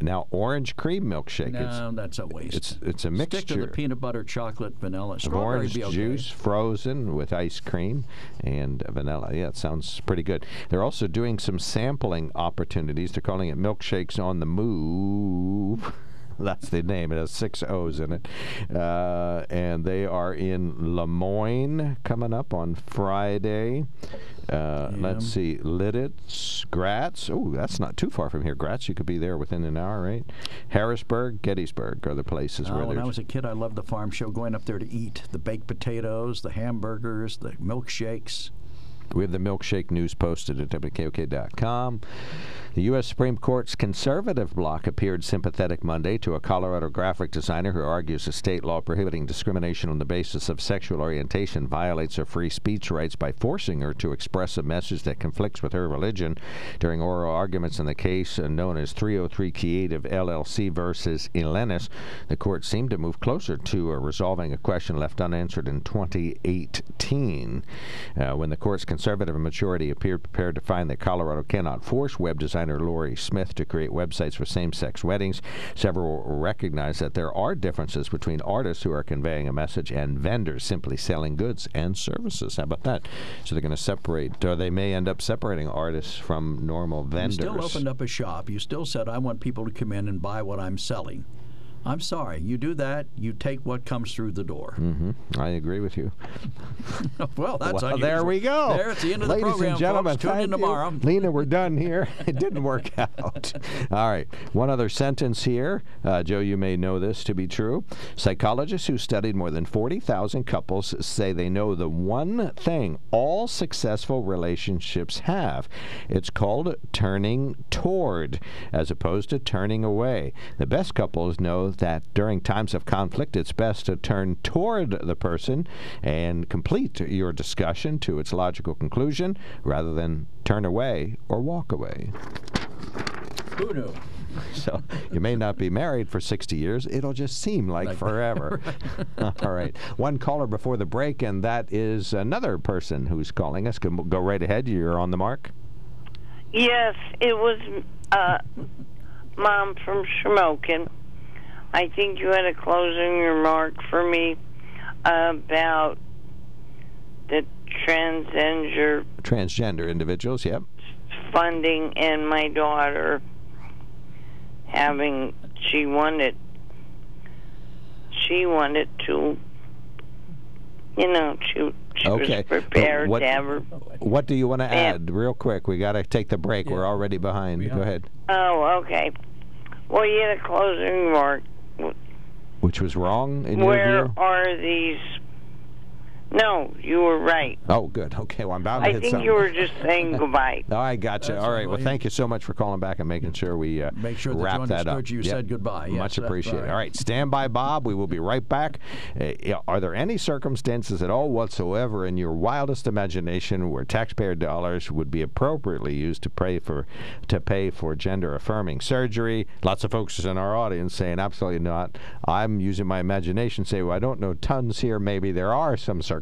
Now, orange cream milkshake. No, that's a waste. It's it's a mixture Stick to the peanut butter, chocolate, vanilla. Strawberry orange okay. juice frozen with ice cream and vanilla. Yeah, it sounds pretty good. They're also doing some sampling opportunities. They're calling it milkshakes on the move. *laughs* That's the name. It has six O's in it. Uh, and they are in Lemoyne coming up on Friday. Uh, Let's see. Lititz, Gratz. Oh, that's not too far from here. Gratz, you could be there within an hour, right? Harrisburg, Gettysburg are the places Oh, where when I was a kid, I loved the farm show. Going up there to eat the baked potatoes, the hamburgers, the milkshakes. We have the milkshake news posted at WKOK.com. The U.S. Supreme Court's conservative bloc appeared sympathetic Monday to a Colorado graphic designer who argues a state law prohibiting discrimination on the basis of sexual orientation violates her free speech rights by forcing her to express a message that conflicts with her religion. During oral arguments in the case uh, known as 303 Creative LLC versus Elenis, the court seemed to move closer to uh, resolving a question left unanswered in 2018 uh, when the court's conservative majority appeared prepared to find that Colorado cannot force web designer Lori Smith to create websites for same sex weddings. Several recognize that there are differences between artists who are conveying a message and vendors simply selling goods and services. How about that? So they're going to separate, or they may end up separating artists from normal vendors. You still opened up a shop. You still said, I want people to come in and buy what I'm selling. I'm sorry. You do that, you take what comes through the door. Mm-hmm. I agree with you. *laughs* well, that's well, there we go. There's the end of Ladies the program, and gentlemen, folks. Tune in tomorrow. You. Lena, we're done here. *laughs* it didn't work *laughs* out. All right. One other sentence here. Uh, Joe, you may know this to be true. Psychologists who studied more than 40,000 couples say they know the one thing all successful relationships have. It's called turning toward as opposed to turning away. The best couples know that during times of conflict, it's best to turn toward the person and complete your discussion to its logical conclusion rather than turn away or walk away. Who knew? So you may not be married for 60 years. It'll just seem like, like forever. *laughs* *laughs* All right. One caller before the break, and that is another person who's calling us. Go, go right ahead. You're on the mark. Yes, it was uh, Mom from Shamokin. I think you had a closing remark for me about the transgender transgender individuals. Yep. Funding and my daughter having she wanted she wanted to you know she she okay. was prepared what, to have her. What do you want to add, real quick? We got to take the break. Yeah. We're already behind. Go ahead. Oh, okay. Well, you had a closing remark which was wrong in Where your view? are these? No, you were right. Oh, good. Okay, well, I'm bound to I hit think something. you were just saying *laughs* goodbye. no, I got you. All right. Well, thank you so much for calling back and making sure we uh, make sure that wrap you that up. You yep. said goodbye. Yes, Much appreciated. Right. All right, stand by, Bob. We will be right back. Uh, are there any circumstances at all whatsoever in your wildest imagination where taxpayer dollars would be appropriately used to pay for to pay for gender affirming surgery? Lots of folks in our audience saying absolutely not. I'm using my imagination. Say, well, I don't know tons here. Maybe there are some circumstances.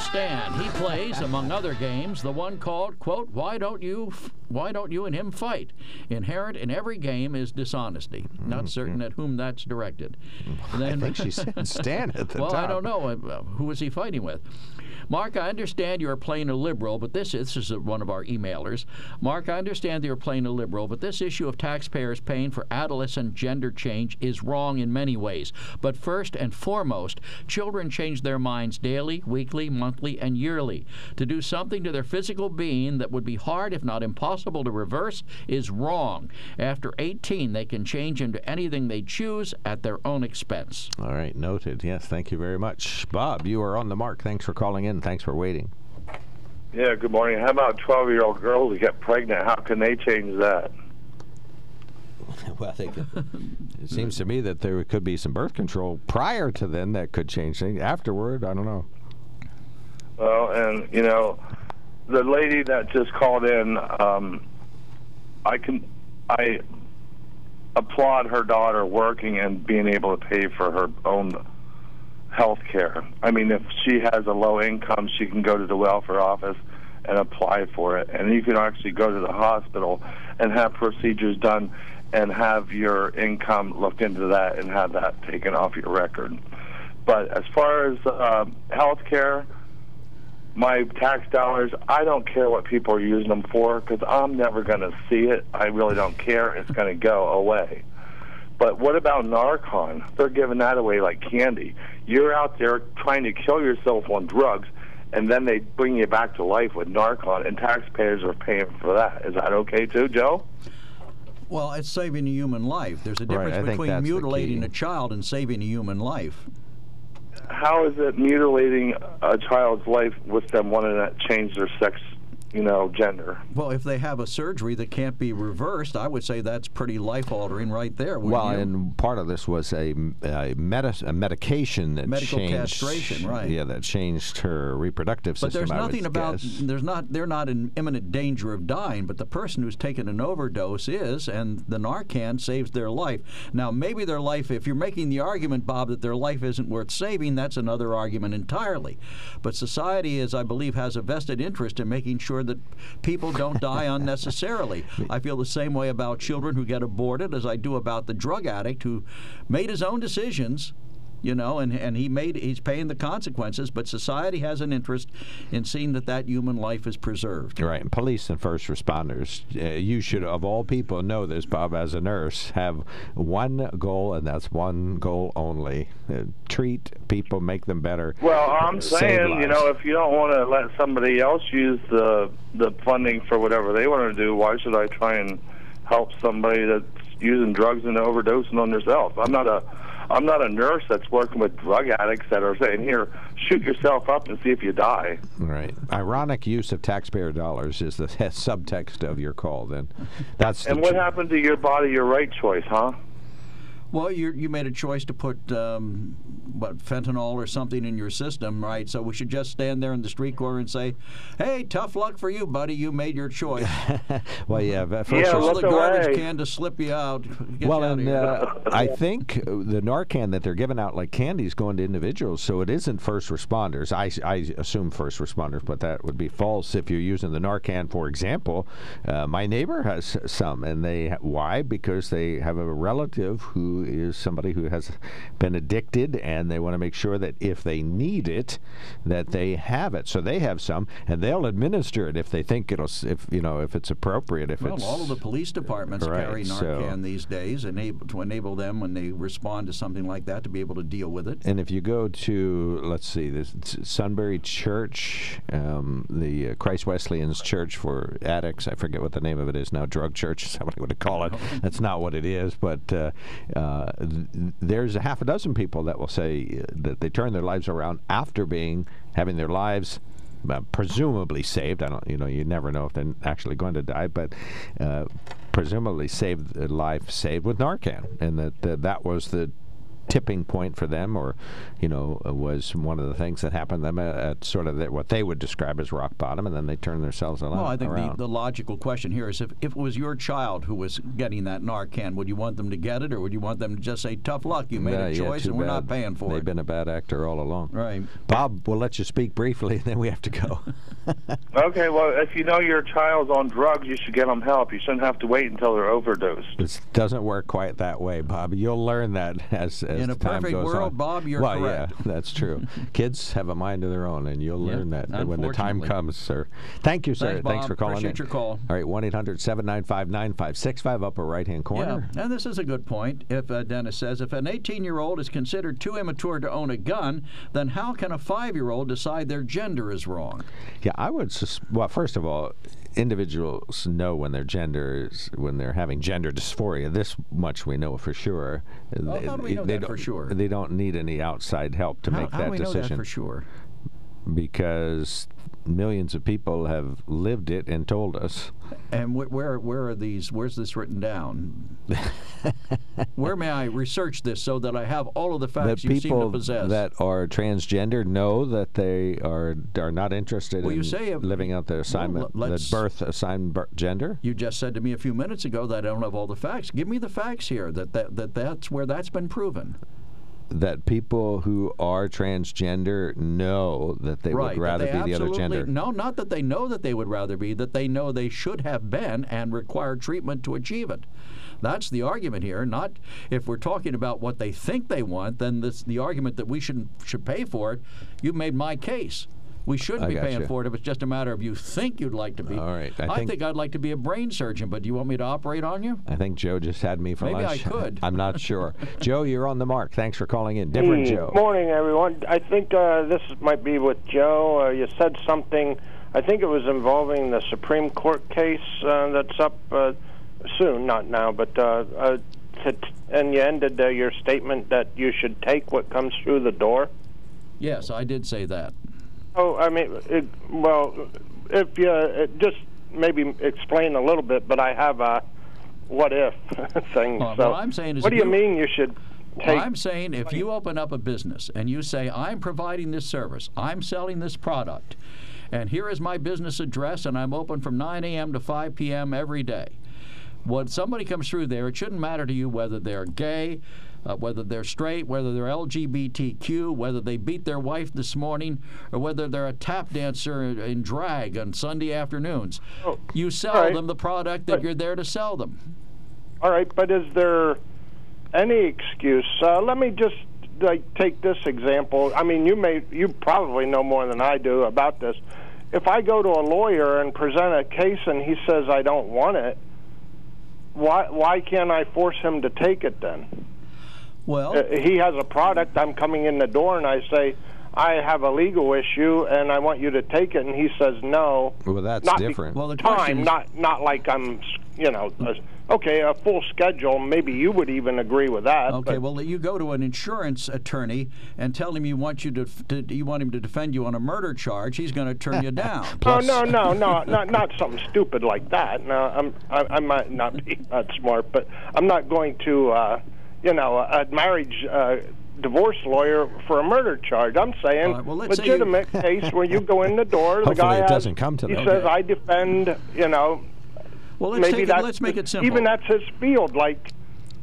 Stan. He plays, among other games, the one called, quote, Why Don't You Why Don't You and Him Fight? Inherent in every game is dishonesty. Mm-hmm. Not certain at whom that's directed. Then, I think she said Stan at the well, *laughs* top. Well, I don't know. Uh, who was he fighting with? Mark, I understand you're playing a liberal, but this, this is one of our emailers. Mark, I understand you're playing a liberal, but this issue of taxpayers paying for adolescent gender change is wrong in many ways. But first and foremost, children change their minds daily, weekly, monthly, and yearly. To do something to their physical being that would be hard, if not impossible, to reverse is wrong. After 18, they can change into anything they choose at their own expense. All right, noted. Yes, thank you very much. Bob, you are on the mark. Thanks for calling in. Thanks for waiting. Yeah, good morning. How about 12 year old girls who get pregnant? How can they change that? *laughs* well, they could, it seems to me that there could be some birth control prior to then that could change things. Afterward, I don't know. Well, and you know, the lady that just called in, um, I can, I applaud her daughter working and being able to pay for her own health care. I mean, if she has a low income, she can go to the welfare office and apply for it. And you can actually go to the hospital and have procedures done and have your income looked into that and have that taken off your record. But as far as uh, health care, my tax dollars, I don't care what people are using them for because I'm never going to see it. I really don't care. It's going to go away. But what about Narcan? They're giving that away like candy. You're out there trying to kill yourself on drugs, and then they bring you back to life with Narcan, and taxpayers are paying for that. Is that okay too, Joe? Well, it's saving a human life. There's a difference I think between mutilating a child and saving a human life. How is it mutilating a child's life with them wanting to change their sex, you know, gender? Well, if they have a surgery that can't be reversed, I would say that's pretty life altering right there. Well, you? and part of this was a, a, medi- a medication that Medical changed, castration, right. Yeah, that changed her reproductive But system. But there's I would nothing about guess. there's not they're not in imminent danger of dying, but the person who's taken an overdose is, and the Narcan saves their life. Now maybe their life, if you're making the argument, Bob, that their life isn't worth saving, that's another argument entirely. But society, as I believe, has a vested interest in making sure that people don't die *laughs* unnecessarily. I feel the same way about children who get aborted as I do about the drug addict who made his own decisions you know, and, and he made he's paying the consequences. But society has an interest in seeing that that human life is preserved. Right, and police and first responders, uh, you should, of all people, know this, Bob, as a nurse, have one goal, and that's one goal only uh, treat people, make them better. Well, I'm save saying, you know, if you don't want to let somebody else use the the funding for whatever they want to do, why should I try and help somebody that's using drugs and overdosing on themselves? I'm not a I'm not a nurse that's working with drug addicts that are saying, "Here, shoot yourself up and see if you die." Right. Ironic use of taxpayer dollars is the *laughs* subtext of your call, then. That's the And what tr- happened to your body, your right choice, huh? Well, you you made a choice to put um, what fentanyl or something in your system, right? So we should just stand there in the street corner and say, "Hey, tough luck for you, buddy. You made your choice." *laughs* well, yeah. but First yeah, res- Pull the garbage can to slip you out. Get well, you out of and here. uh, I think uh, the Narcan that they're giving out like candy is going to individuals, so it isn't first responders. I, I assume first responders, but that would be false if you're using the Narcan, for example. Uh, my neighbor has some, and they why? Because they have a relative who is somebody who has been addicted, and they want to make sure that if they need it, that they have it. So they have some, and they'll administer it if they think it'll, if you know, if it's appropriate. If Well, it's all of the police departments Right, carry so- Narcan these days, enable, to enable them when they respond to something like that to be able to deal with it. And if you go to, let's see, this Sunbury Church, um, the uh, Christ Wesleyan's Church for addicts, I forget what the name of it is now, drug church, *laughs* is somebody would call it. *laughs* That's not what it is, but uh, uh, th- there's a half a dozen people that will say uh, that they turn their lives around after being, having their lives uh, presumably saved. I don't, you know, you never know if they're actually going to die, but uh, presumably saved uh, life saved with Narcan, and that uh, that was the tipping point for them, or you know, uh, was one of the things that happened to them at, at sort of the, what they would describe as rock bottom, and then they turned themselves around. Well, I think the, the logical question here is if, if it was your child who was getting that Narcan, would you want them to get it or would you want them to just say, tough luck, you made Yeah, a choice too and we're not paying for it? They've been a bad actor all along. Right. Bob, we'll let you speak briefly, *laughs* and then we have to go. *laughs* Okay, well, if you know your child's on drugs, you should get them help. You shouldn't have to wait until they're overdosed. It doesn't work quite that way, Bob. You'll learn that *laughs* as, as In a perfect world, on. Bob, you're well, correct. yeah, that's true. *laughs* Kids have a mind of their own, and you'll learn that when the time comes, sir. Thank you, sir. Thanks, Thanks for calling Appreciate in. your call. All right, 1 800 795 9565, upper right hand corner. Yeah, and this is a good point. If uh, Dennis says if an 18-year-old is considered too immature to own a gun, then how can a five-year-old decide their gender is wrong? Yeah, I would. Sus- well, first of all, individuals know when their gender is when they're having gender dysphoria. This much we know for sure. Well, They- how do we know that don't- for sure? They don't need any outside help to How- make how that do we know that decision. for sure? Because millions of people have lived it and told us. And wh- where where are these? Where's this written down? *laughs* where may I research this so that I have all of the facts you seem to people possess? that are transgender know that they are are not interested Well, in you say if- living out their assignment, Well, the birth assigned gender. you just said to me a few minutes ago that I don't have all the facts. Give me the facts here. That that, that that's where that's been proven. That people who are transgender know that they right. would rather they be the other absolutely- gender. No, not that they know that they would rather be. That they know they should have been and require treatment to achieve it. That's the argument here. Not if we're talking about what they think they want, then this, the argument that we should should pay for it. You made my case. We shouldn't I be paying you. for it if it's just a matter of you think you'd like to be. All right, I I, think- think, I'd like to be a brain surgeon, but do you want me to operate on you? I think Joe just had me for Maybe I could. *laughs* I'm not sure. *laughs* Joe, you're on the mark. Thanks for calling in. Different Hey, Joe. Morning, everyone. I think uh, this might be with Joe. Uh, you said something. I think it was involving the Supreme Court case uh, that's up uh, soon, not now, but uh, uh, to, and you ended uh, your statement that you should take what comes through the door. Yes, I did say that. Oh, I mean, it, well, if you uh, just maybe explain a little bit, but I have a what if *laughs* thing. Well, so, what I'm saying is what do you you- mean you should take? Well, I'm saying if you open up a business and you say, I'm providing this service, I'm selling this product, and here is my business address, and I'm open from 9 a.m. to 5 p.m. every day. When somebody comes through there, it shouldn't matter to you whether they're gay, uh, whether they're straight, whether they're LGBTQ, whether they beat their wife this morning, or whether they're a tap dancer in, in drag on Sunday afternoons. you sell right. them the product that you're there to sell them. All right, but is there any excuse? Uh, let me just like take this example. I mean, you may you probably know more than I do about this. If I go to a lawyer and present a case and he says I don't want it, why why can't I force him to take it then? Well, Uh, he has a product. I'm coming in the door and I say. I have a legal issue and I want you to take it, and he says no. Well, that's not be- different. Well, the time, not not like I'm, you know, uh, okay, a full schedule. Maybe you would even agree with that. Okay, but- well, you go to an insurance attorney and tell him you want you to, to you want him to defend you on a murder charge. He's going to turn you down. *laughs* Oh no no no not not something stupid like that. No, I'm I, I might not be that smart, but I'm not going to uh, you know a marriage uh, divorce lawyer for a murder charge. I'm saying right, well, say you- legitimate *laughs* case where you go in the door. the guy it has- doesn't come to He that. says. I defend. You know. Well, let's maybe take it- let's make it simple. Even that's his field, like.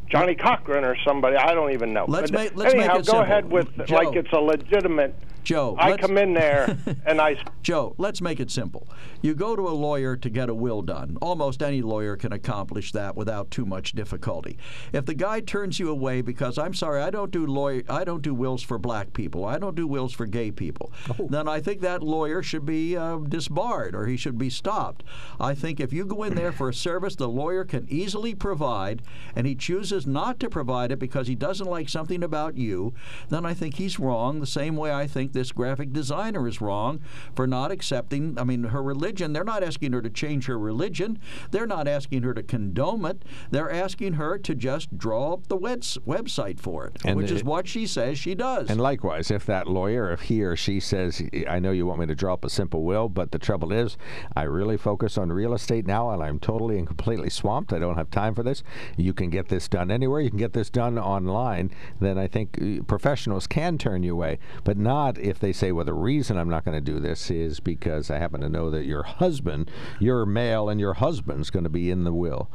Johnnie Cochran or somebody, I don't even know. Let's But make- let's make anyhow, it go simple. ahead with Joe. like it's a legitimate. Joe, I let's- come in there *laughs* and I Joe, let's make it simple. You go to a lawyer to get a will done. Almost any lawyer can accomplish that without too much difficulty. If the guy turns you away because I'm sorry, I don't do lawyer, I don't do wills for black people, I don't do wills for gay people, then I think that lawyer should be uh, disbarred or he should be stopped. I think if you go in there for a service the lawyer can easily provide, and he chooses not to provide it because he doesn't like something about you, then I think he's wrong. The same way I think this graphic designer is wrong for not accepting. I mean, her religion. They're not asking her to change her religion. They're not asking her to condone it. They're asking her to just draw up the webs- website for it, And which is what she says she does. And likewise, if that lawyer, if he or she says, I know you want me to draw up a simple will, but the trouble is, I really focus on real estate now and I'm totally and completely swamped. I don't have time for this. You can get this done anywhere. You can get this done online. Then I think uh, professionals can turn you away, but not if they say, well, the reason I'm not going to do this is because I happen to know that your husband, your male, and your husband's going to be in the will.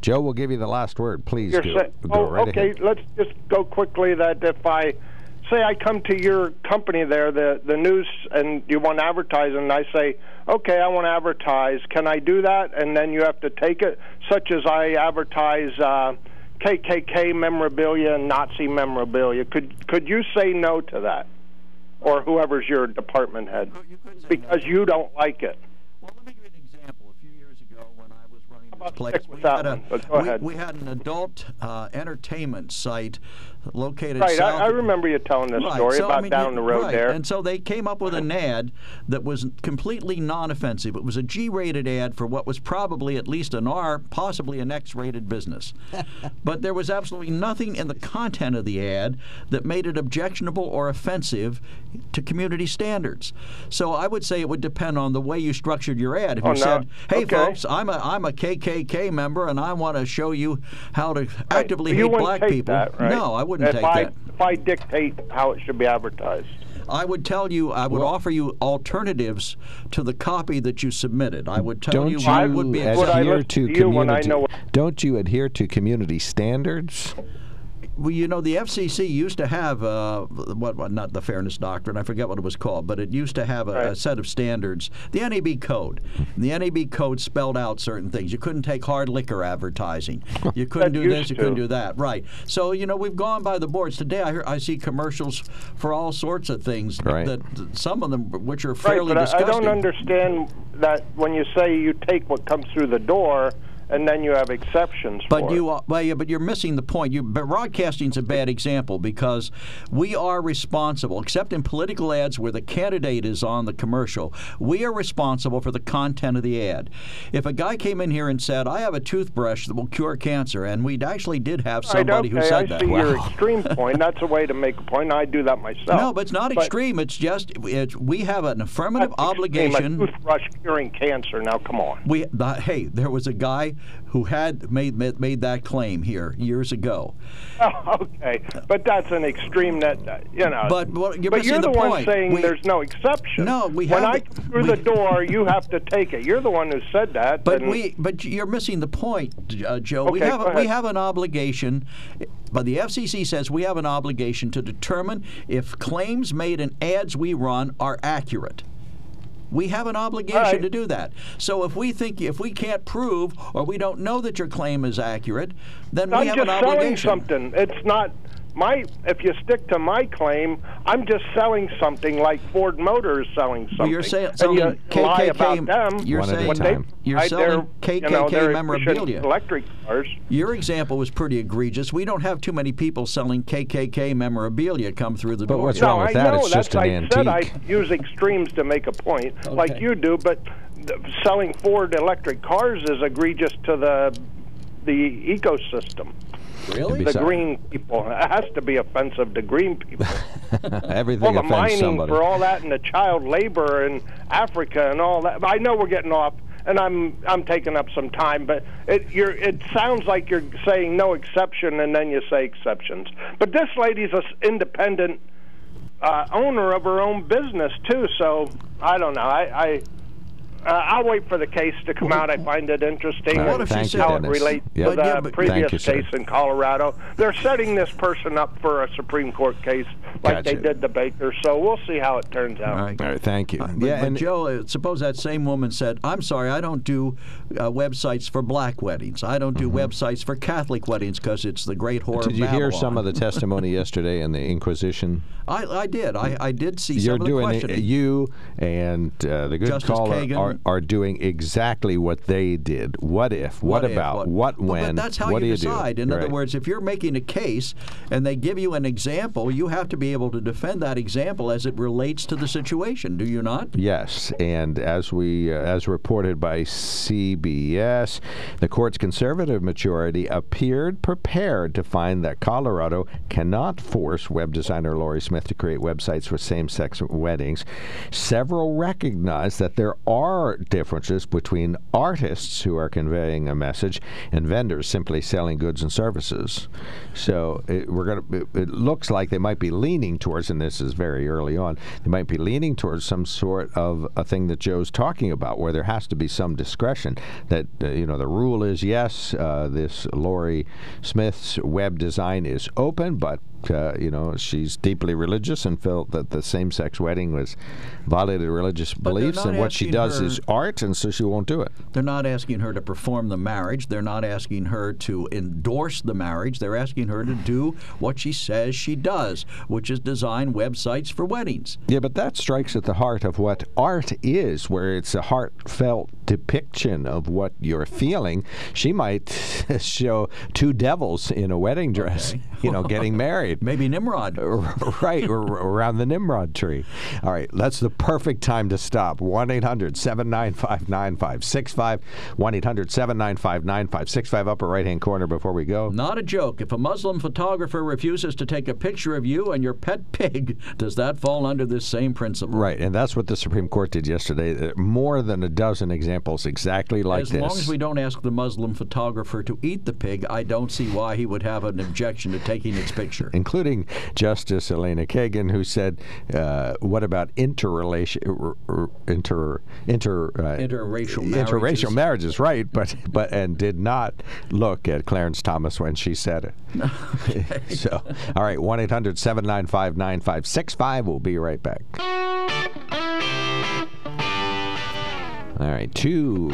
Joe we'll give you the last word. Please do. say- go oh, right okay. ahead. Let's just go quickly. That if I say I come to your company there, the the news, and you want to advertise, and I say, okay, I want to advertise. Can I do that? And then you have to take it, such as I advertise. Uh, KKK memorabilia and Nazi memorabilia. Could could you say no to that, or whoever's your department head, because you don't like it? place. Stick with We an example. a, one, but go we, ahead. we had an adult uh, entertainment site located Right, south. I, I remember you telling this Right, story so, about I mean, down you- the road right. there. And so they came up with an ad that was completely non-offensive. It was a G-rated ad for what was probably at least an R, possibly an X-rated business. *laughs* but there was absolutely nothing in the content of the ad that made it objectionable or offensive to community standards. So I would say it would depend on the way you structured your ad. If Oh, you no. said, "Hey, Okay. folks, I'm a I'm a KKK member and I want to show you how to actively you hate wouldn't black take people," that, right? no, I wouldn't if take I, that. If I dictate how it should be advertised. I would tell you, I would offer you alternatives to the copy that you submitted. I would tell Don't you you what would be adhere acceptable. to community? Don't you adhere to community standards? Well, you know, the FCC used to have uh, what, what? Not the Fairness Doctrine. I forget what it was called, but it used to have a, a set of standards. The NAB Code. The NAB Code spelled out certain things. You couldn't take hard liquor advertising. *laughs* You couldn't do this. You couldn't do that. Right. So you know, we've gone by the boards today. I hear, I see commercials for all sorts of things. Right. That, that some of them, which are fairly Right, but I, I don't understand that when you say you take what comes through the door and then you have exceptions But you, are, well, yeah, but you're missing the point. You, but broadcasting's a bad example because we are responsible, except in political ads where the candidate is on the commercial. We are responsible for the content of the ad. If a guy came in here and said, "I have a toothbrush that will cure cancer," and we actually did have Right, somebody okay, who said I that. see your extreme point. *laughs* That's a way to make a point. I do that myself. No, but it's not extreme. It's just it's, we have an affirmative Extreme, obligation. A toothbrush curing cancer. Now, come on. We the, hey, there was a guy who had made made, that claim here years ago. Oh, *laughs* okay, but that's an extreme that you know. But- but you're but missing you're the the, one point. saying We- there's no exception. No, we When I come through we- the door, you have to take it. You're the one who said that. But we, but you're missing the point, uh, Joe. we have we have an obligation, but the FCC says we have an obligation to determine if claims made in ads we run are accurate. We have an obligation right. to do that. So if we think if we can't prove or we don't know that your claim is accurate, then I'm we have just an selling obligation. something. It's not my. If you stick to my claim, I'm just selling something like Ford Motor is selling something. Well, you're say- and selling you lie KKK about them. you're One at a saying- time. they you're buy selling their, you know, KKK memorabilia. Electric cars. Your example was pretty egregious. We don't have too many people selling KKK memorabilia come through the door. no, I know. That's I said I use extremes to make a point, like you do. But selling Ford electric cars is egregious to the the ecosystem. Really? The green people. It has to be offensive to green people. *laughs* Everything well, the offends mining somebody. for all that and the child labor in Africa and all that. I know we're getting off, and I'm I'm taking up some time, but it you're it sounds like you're saying no exception, and then you say exceptions. But this lady's a s- independent uh, owner of her own business too, so I don't know. I. I uh, I'll wait for the case to come out. I find it interesting All right, and thank you, how it Dennis. relates Yep. to the yeah, previous you, case in Colorado. They're setting this person up for a Supreme Court case like they did the Baker. So we'll see how it turns out. All right. All right, thank you. But, yeah, but and Joe, uh, suppose that same woman said, "I'm sorry, I don't do uh, websites for black weddings. I don't do websites for Catholic weddings because it's the great horror." Mm-hmm. did you of hear some of the *laughs* testimony yesterday in the Inquisition? I, I did. I, I did see You're some of the doing it, questioning. you and uh, the good Justice caller Kagan. Are, are doing exactly what they did. What if? What, if, about? What, Well, when? but that's how what you do you decide. do? In other words, if you're making a case and they give you an example, you have to be able to defend that example as it relates to the situation. Do you not? Yes, and as we uh, as reported by CBS, the court's conservative majority appeared prepared to find that Colorado cannot force web designer Lori Smith to create websites for same-sex weddings. Several recognize that there are differences between artists who are conveying a message and vendors simply selling goods and services. So it, we're going to. It, it looks like they might be leaning towards, and this is very early on. They might be leaning towards some sort of a thing that Joe's talking about, where there has to be some discretion. That uh, you know, the rule is yes, uh, this Lori Smith's web design is open, but uh, you know, she's deeply religious and felt that the same-sex wedding was violated religious they're beliefs, and what she does her- is art, and so she won't do it. They're not asking her to perform the marriage. They're not asking her to endorse the marriage. They're asking her to do what she says she does, which is design websites for weddings. Yeah, but that strikes at the heart of what art is, where it's a heartfelt depiction of what you're feeling. She might *laughs* show two devils in a wedding dress, you know, getting *laughs* married. Right. Maybe Nimrod. *laughs* right, around the Nimrod tree. All right, that's the perfect time to stop. 1 800 795 9565. 1 800 795 9565, upper right hand corner before we go. Not a joke. If a Muslim photographer refuses to take a picture of you and your pet pig, does that fall under this same principle? Right, and that's what the Supreme Court did yesterday. Uh, More than a dozen examples exactly like as this. As long as we don't ask the Muslim photographer to eat the pig, I don't see why he would have an objection to taking its picture. Including Justice Elena Kagan, who said, uh, "What about interrelation, inter, inter, uh, Interracial interracial marriages. marriages?" Right, but but and did not look at Clarence Thomas when she said it. *laughs* so, all right, one 795 9565 We'll be right back. All right, two.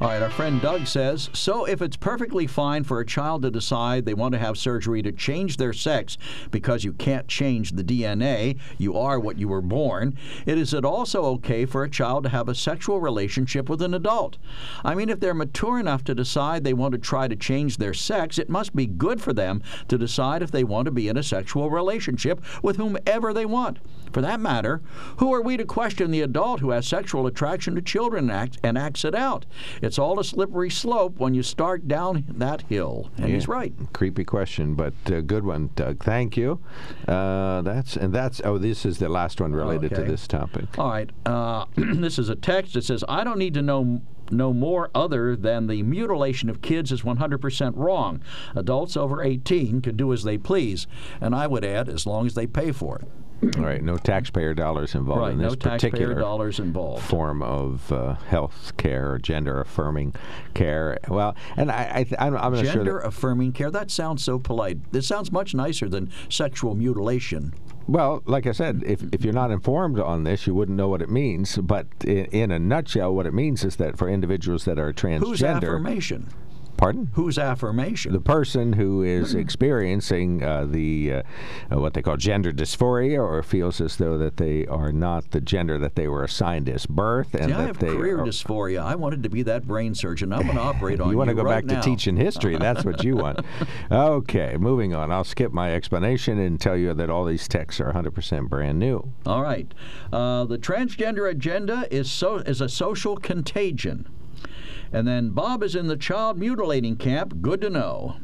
All right, our friend Doug says So, if it's perfectly fine for a child to decide they want to have surgery to change their sex because you can't change the DNA, you are what you were born, it is it also okay for a child to have a sexual relationship with an adult? I mean, if they're mature enough to decide they want to try to change their sex, it must be good for them to decide if they want to be in a sexual relationship with whomever they want. For that matter, who are we to question the adult who has sexual attraction to children and, act, and acts it out? It's all a slippery slope when you start down that hill. And he's right. Creepy question, but uh, good one, Doug. Thank you. Uh, that's and that's. Oh, this is the last one related to this topic. All right. Uh, *clears throat* this is a text that says, I don't need to know no more other than the mutilation of kids is 100% wrong. Adults over 18 can do as they please. And I would add, as long as they pay for it. All right, no taxpayer dollars involved Right, in no this taxpayer particular dollars involved. form of uh, health care or gender affirming care. Well, and I, I I'm, I'm not sure. Gender affirming care, that sounds so polite. This sounds much nicer than sexual mutilation. well, like I said, if if you're not informed on this, you wouldn't know what it means. But in, in a nutshell, what it means is that for individuals that are transgender, Whose affirmation? Pardon? Whose affirmation? The person who is experiencing uh, the uh, uh, what they call gender dysphoria, or feels as though that they are not the gender that they were assigned as birth, and See, that I have they career are, dysphoria. I wanted to be that brain surgeon. I'm going *laughs* to operate on you. you want to go right back now. to teaching history. That's what you want. *laughs* Okay, moving on. I'll skip my explanation and tell you that all these texts are 100% brand new. All right. Uh, the transgender agenda is so is a social contagion. And then Bob is in the child mutilating camp. Good to know.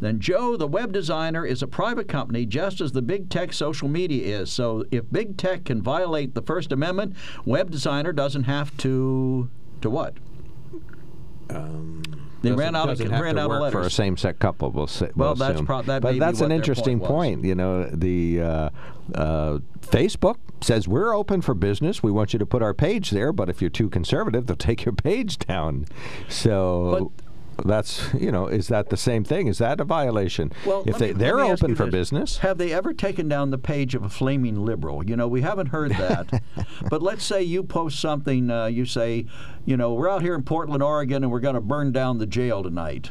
Then Joe, the web designer, is a private company just as the big tech social media is. So if big tech can violate the First Amendment, web designer doesn't have to to what? they ran out of ran out of letters. for a same-sex couple. We'll say. Well, we'll that's prob- that but that's an interesting point. You know, the uh, uh, Facebook says we're open for business. We want you to put our page there, but if you're too conservative, they'll *laughs* take your page down. So. that's you know is that the same thing? Is that a violation? Well, if they me, they're open for this. business, Have they ever taken down the page of a flaming liberal? You know, we haven't heard that. *laughs* but let's say you post something, uh, you say, you know, we're out here in Portland, Oregon, and we're going to burn down the jail tonight.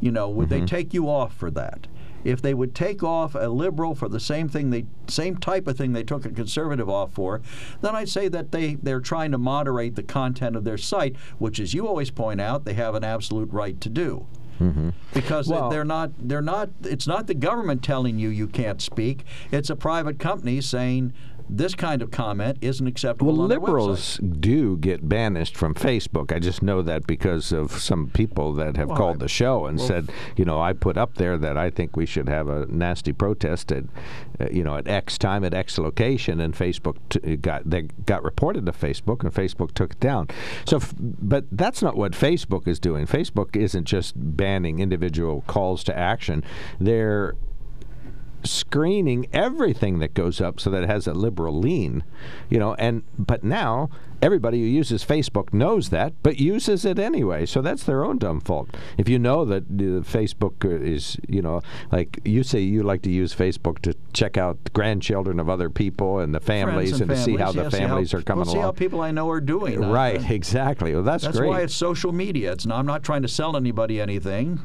You know, would Mm-hmm. they take you off for that? If they would take off a liberal for the same thing, they same type of thing they took a conservative off for, then I'd say that they they're trying to moderate the content of their site, which, as you always point out, they have an absolute right to do. Mm-hmm. Because Well- they're not they're not it's not the government telling you you can't speak. It's a private company saying this kind of comment isn't acceptable Well, on their website. liberals do get banished from Facebook. I just know that because of some people that have Well, called I- the show and well, said, you know, I put up there that I think we should have a nasty protest at, uh, you know, at X time at X location, and Facebook t- got they got reported to Facebook, and Facebook took it down. So, f- but that's not what Facebook is doing. Facebook isn't just banning individual calls to action; they're screening everything that goes up so that it has a liberal lean you know and but now everybody who uses facebook knows that but uses it anyway so that's their own dumb fault if you know that uh, facebook uh, is you know like you say you like to use facebook to check out the grandchildren of other people and the families Friends and, to see how families, the yeah, families are coming well, see along how people I know are doing. uh, right *laughs* exactly well that's, That's great why it's social media. It's not, I'm not trying to sell anybody anything.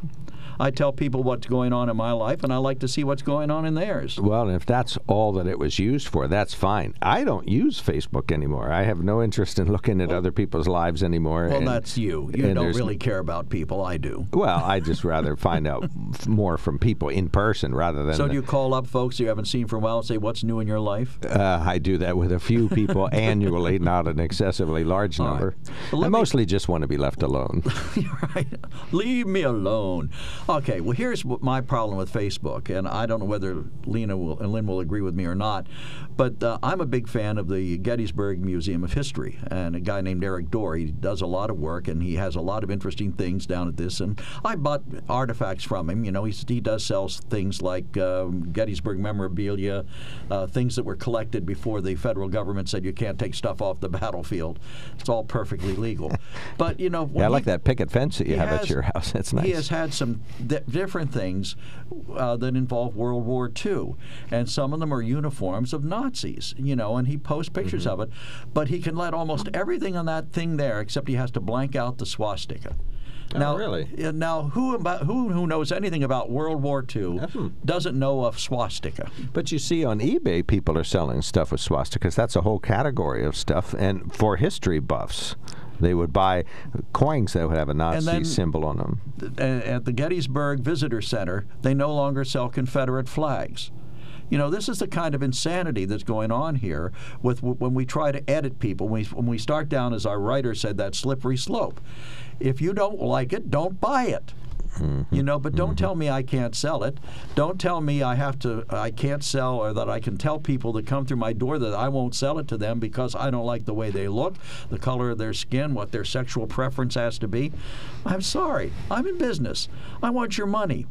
I tell people what's going on in my life, and I like to see what's going on in theirs. Well, if that's all that it was used for, that's fine. I don't use Facebook anymore. I have no interest in looking at other people's lives anymore. Well, and- that's you. You don't really care about people. I do. Well, I just rather find out *laughs* more from people in person rather than. So do you call up folks you haven't seen for a while and say, "What's new in your life?" Uh, I do that with a few people *laughs* annually, not an excessively large All right. number. Well, I let me- mostly just want to be left alone. *laughs* right. Leave me alone. Okay, well, here's my problem with Facebook, and I don't know whether Lena will, and Lynn will agree with me or not, but uh, I'm a big fan of the Gettysburg Museum of History, and a guy named Erik Dorr. He does a lot of work, and he has a lot of interesting things down at this. And I bought artifacts from him. You know, he's, he does sell things like um, Gettysburg memorabilia, uh, things that were collected before the federal government said you can't take stuff off the battlefield. It's all perfectly legal. But you know, yeah, I he- like that picket fence that you he have at your house. *laughs* That's nice. He has had some di- different things uh, that involve World War II, and some of them are uniforms of Nazis. You know, and he posts pictures Mm-hmm. of it, but he can let almost everything on that thing there, except he has to blank out the swastika. Oh, now, really? Now, who about who who knows anything about World War II doesn't know of swastika? But you see, on eBay, people are selling stuff with swastikas. That's a whole category of stuff. And for history buffs, they would buy coins that would have a Nazi then- symbol on them. at the Gettysburg Visitor Center, they no longer sell Confederate flags. You know, this is the kind of insanity that's going on here with when we try to edit people. When we, when we start down, as our writer said, that slippery slope. If you don't like it, don't buy it. You know, but don't mm-hmm. tell me I can't sell it. Don't tell me I have to, I can't sell, or that I can tell people that come through my door that I won't sell it to them because I don't like the way they look, the color of their skin, what their sexual preference has to be. I'm sorry. I'm in business. I want your money.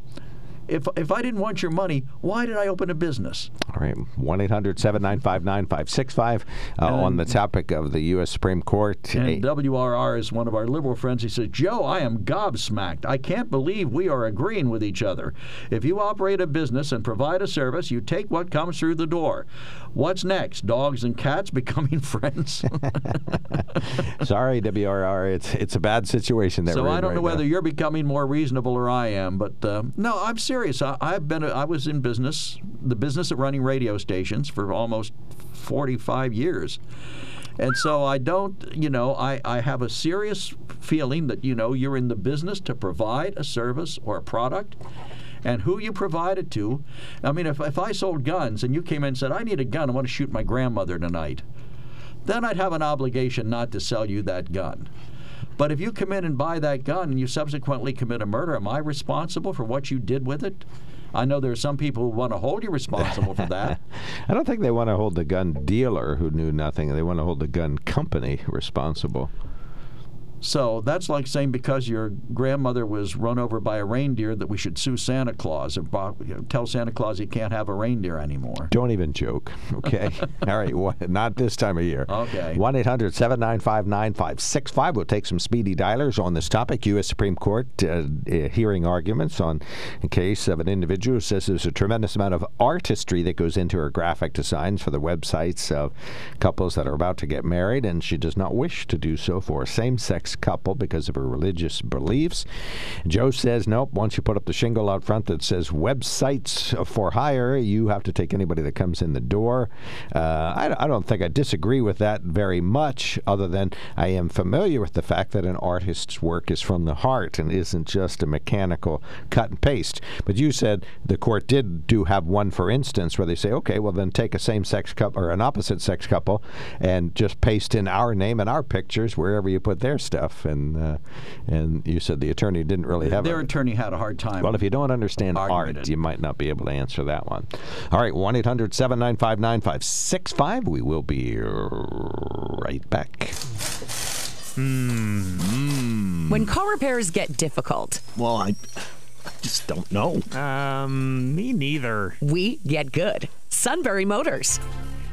If, if I didn't want your money, why did I open a business? All right, 1 800 795 9565 uh, on the topic of the U.S. Supreme Court. And WRR is one of our liberal friends. He says, Joe, I am gobsmacked. I can't believe we are agreeing with each other. If you operate a business and provide a service, you take what comes through the door. What's next? Dogs and cats *laughs* becoming friends? *laughs* Sorry, WRR, it's it's a bad situation that so I don't right know whether you're becoming more reasonable or I am, but uh, no, I'm serious. I, I've been, I was in business, the business of running radio stations for almost 45 years. And so I don't, you know, I, I have a serious feeling that, you know, you're in the business to provide a service or a product and who you provide it to. I mean, if, if I sold guns and you came in and said, I need a gun, I want to shoot my grandmother tonight, then I'd have an obligation not to sell you that gun. But if you come in and buy that gun and you subsequently commit a murder, am I responsible for what you did with it? I know there are some people who want to hold you responsible for that. *laughs* I don't think they want to hold the gun dealer who knew nothing. They want to hold the gun company responsible. So that's like saying because your grandmother was run over by a reindeer that we should sue Santa Claus and bo- you know, tell Santa Claus he can't have a reindeer anymore. Don't even joke, *laughs* okay? All right, wha- not this time of year. Okay. 1 800 795 9565. We'll take some speedy dialers on this topic. U.S. Supreme Court uh, uh, hearing arguments on a case of an individual who says there's a tremendous amount of artistry that goes into her graphic designs for the websites of couples that are about to get married, and she does not wish to do so for same sex couple because of her religious beliefs. Joe says, nope, once you put up the shingle out front that says websites for hire, you have to take anybody that comes in the door. Uh, I, I don't think I disagree with that very much, other than I am familiar with the fact that an artist's work is from the heart and isn't just a mechanical cut and paste. But you said the court did do have one, for instance, where they say, okay, well, then take a same sex couple or an opposite sex couple and just paste in our name and our pictures wherever you put their stuff. And uh, and you said the attorney didn't really have Their a, attorney had a hard time. well, if you don't understand arguing art, you might not be able to answer that one. All right, 1 800 795 9565. We will be right back. Hmm. When car repairs get difficult, Well, I, I just don't know. Um, me neither. we get good. Sunbury Motors.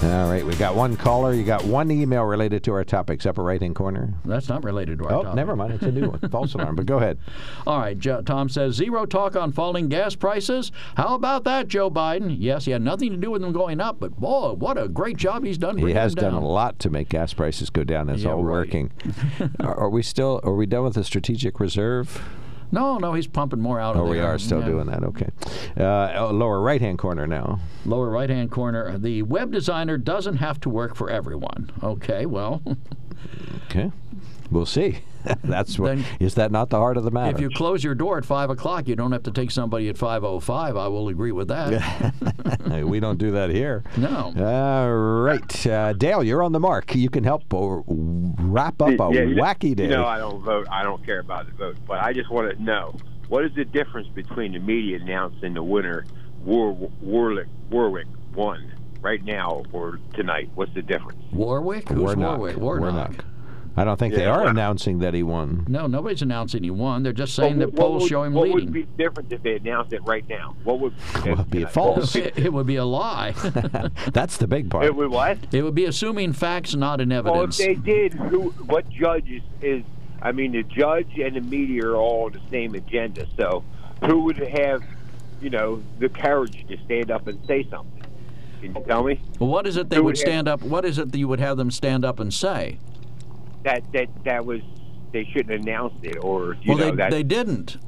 All right, we got one caller. You got one email related to our topics, upper right hand corner. That's not related to our Oh, topic. never mind. It's a new one. False alarm. But go ahead. *laughs* All right, Jo- Tom says zero talk on falling gas prices. How about that, Joe Biden? Yes, he had nothing to do with them going up, but boy, what a great job he's done. He has done a lot to make gas prices go down. It's Yeah, all right. working. *laughs* are, are we still? Are we done with the strategic reserve? No, no, he's pumping more out of Oh, there. we are still Yeah. doing that. Okay. Uh, oh, lower right hand corner now. Lower right hand corner. The web designer doesn't have to work for everyone. Okay, well, Okay. We'll see. *laughs* That's what. Then- Is that not the heart of the matter? if you close your door at 5 o'clock, you don't have to take somebody at 5.05. I will agree with that. *laughs* we don't do that here. No. All right, uh, Dale, you're on the mark. You can help or wrap up a Yeah, you know- wacky day. You know, I don't vote. I don't care about the vote, but I just want to know what is the difference between the media announcing the winner, War, Warwick, Warwick won right now or tonight? What's the difference? Warwick? Who's Warnock. Warwick? Warnock. I don't think they are Warnock. announcing that he won. No, nobody's announcing he won. They're just saying Well, that what polls would- show him what leading. would be different if they announced it right now? What would Well, it'd be you know, false. *laughs* it, it would be a lie. *laughs* *laughs* That's the big part. It would what? It would be assuming facts, not in evidence. Well, if evidence. they did, who? What judge is, is? I mean, the judge and the media are all on the same agenda. So, who would have, you know, the courage to stand up and say something? Can you tell me? Well, what is it they Who would would have- stand up? What is it that you would have them stand up and say? That that that was they shouldn't have announced it, or you well, know they, that they didn't.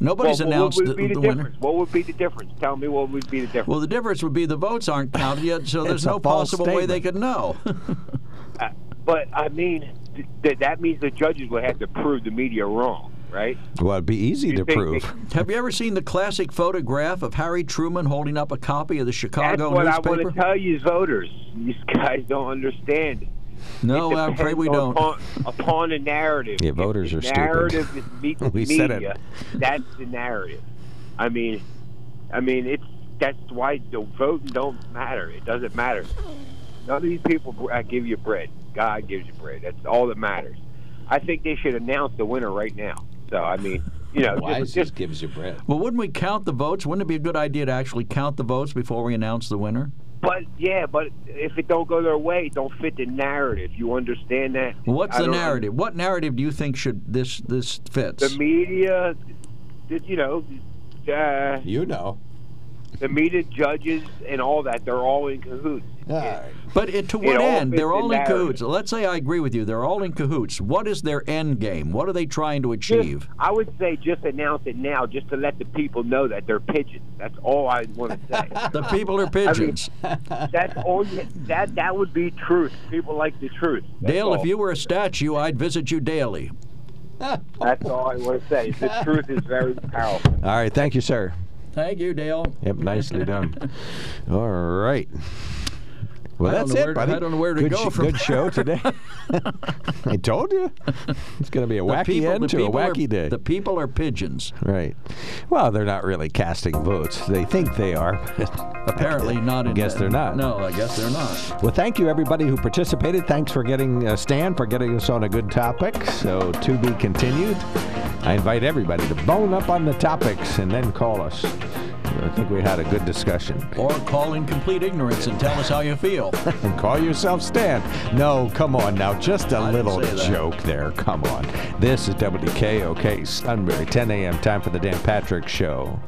Nobody's well, announced what would be the, the winner. difference? What would be the difference? Tell me what would be the difference. Well, the difference would be the votes aren't counted yet, so there's no false possible way they could know. *laughs* Uh, but I mean, th- th- that means the judges would have to prove the media wrong, right? Well, it'd be easy You to think prove. *laughs* Have you ever seen the classic photograph of Harry Truman holding up a copy of the Chicago That's Chicago what I want to tell you, voters. These guys don't understand. No, I'm afraid we don't. Upon, upon the narrative. Yeah, voters the are stupid. narrative is *laughs* me- We media. said it. That's the narrative. I mean, I mean, it's that's why the voting don't matter. It doesn't matter. None of these people uh, give you bread. God gives you bread. That's all that matters. I think they should announce the winner right now. So I mean, you know, Why just, just just gives you bread. Well, wouldn't we count the votes? Wouldn't it be a good idea to actually count the votes before we announce the winner? But yeah, but if it don't go their way, it don't fit the narrative. You understand that? What's I the narrative? What narrative do you think should this this fits? The media, the- you know, uh, You know. The media judges and all that. They're all in cahoots. Yeah, But it, to It what all end? They're all in narrative. cahoots. Let's say I agree with you. They're all in cahoots. What is their end game? What are they trying to achieve? Just, I would say just announce it now, just to let the people know that they're pigeons. That's all I want to *laughs* say. The people are pigeons. That's all. You, that that would be truth. People like the truth. That's Dale, all. if you were a statue, I'd visit you daily. That's all I want to say. The truth is very powerful. All right. Thank you, sir. Thank you, Dale. Yep, nicely done. *laughs* All right. Well, that's it, to- buddy. I don't know where to good go from Good show today. *laughs* I told you. It's going to be a The wacky people- end to a people are- wacky day. The people are pigeons. Right. Well, they're not really casting votes. They think they are. *laughs* Apparently not. I guess they're not. No, I guess they're not. Well, thank you everybody who participated. Thanks for getting uh, Stan for getting us on a good topic. So to be continued. I invite everybody to bone up on the topics and then call us. I think we had a good discussion. Or call in complete ignorance and tell us how you feel. *laughs* and call yourself Stan. No, come on now. Just a I little joke there. Come on. This is WKOK Sunbury, 10 a.m. time for the Dan Patrick Show.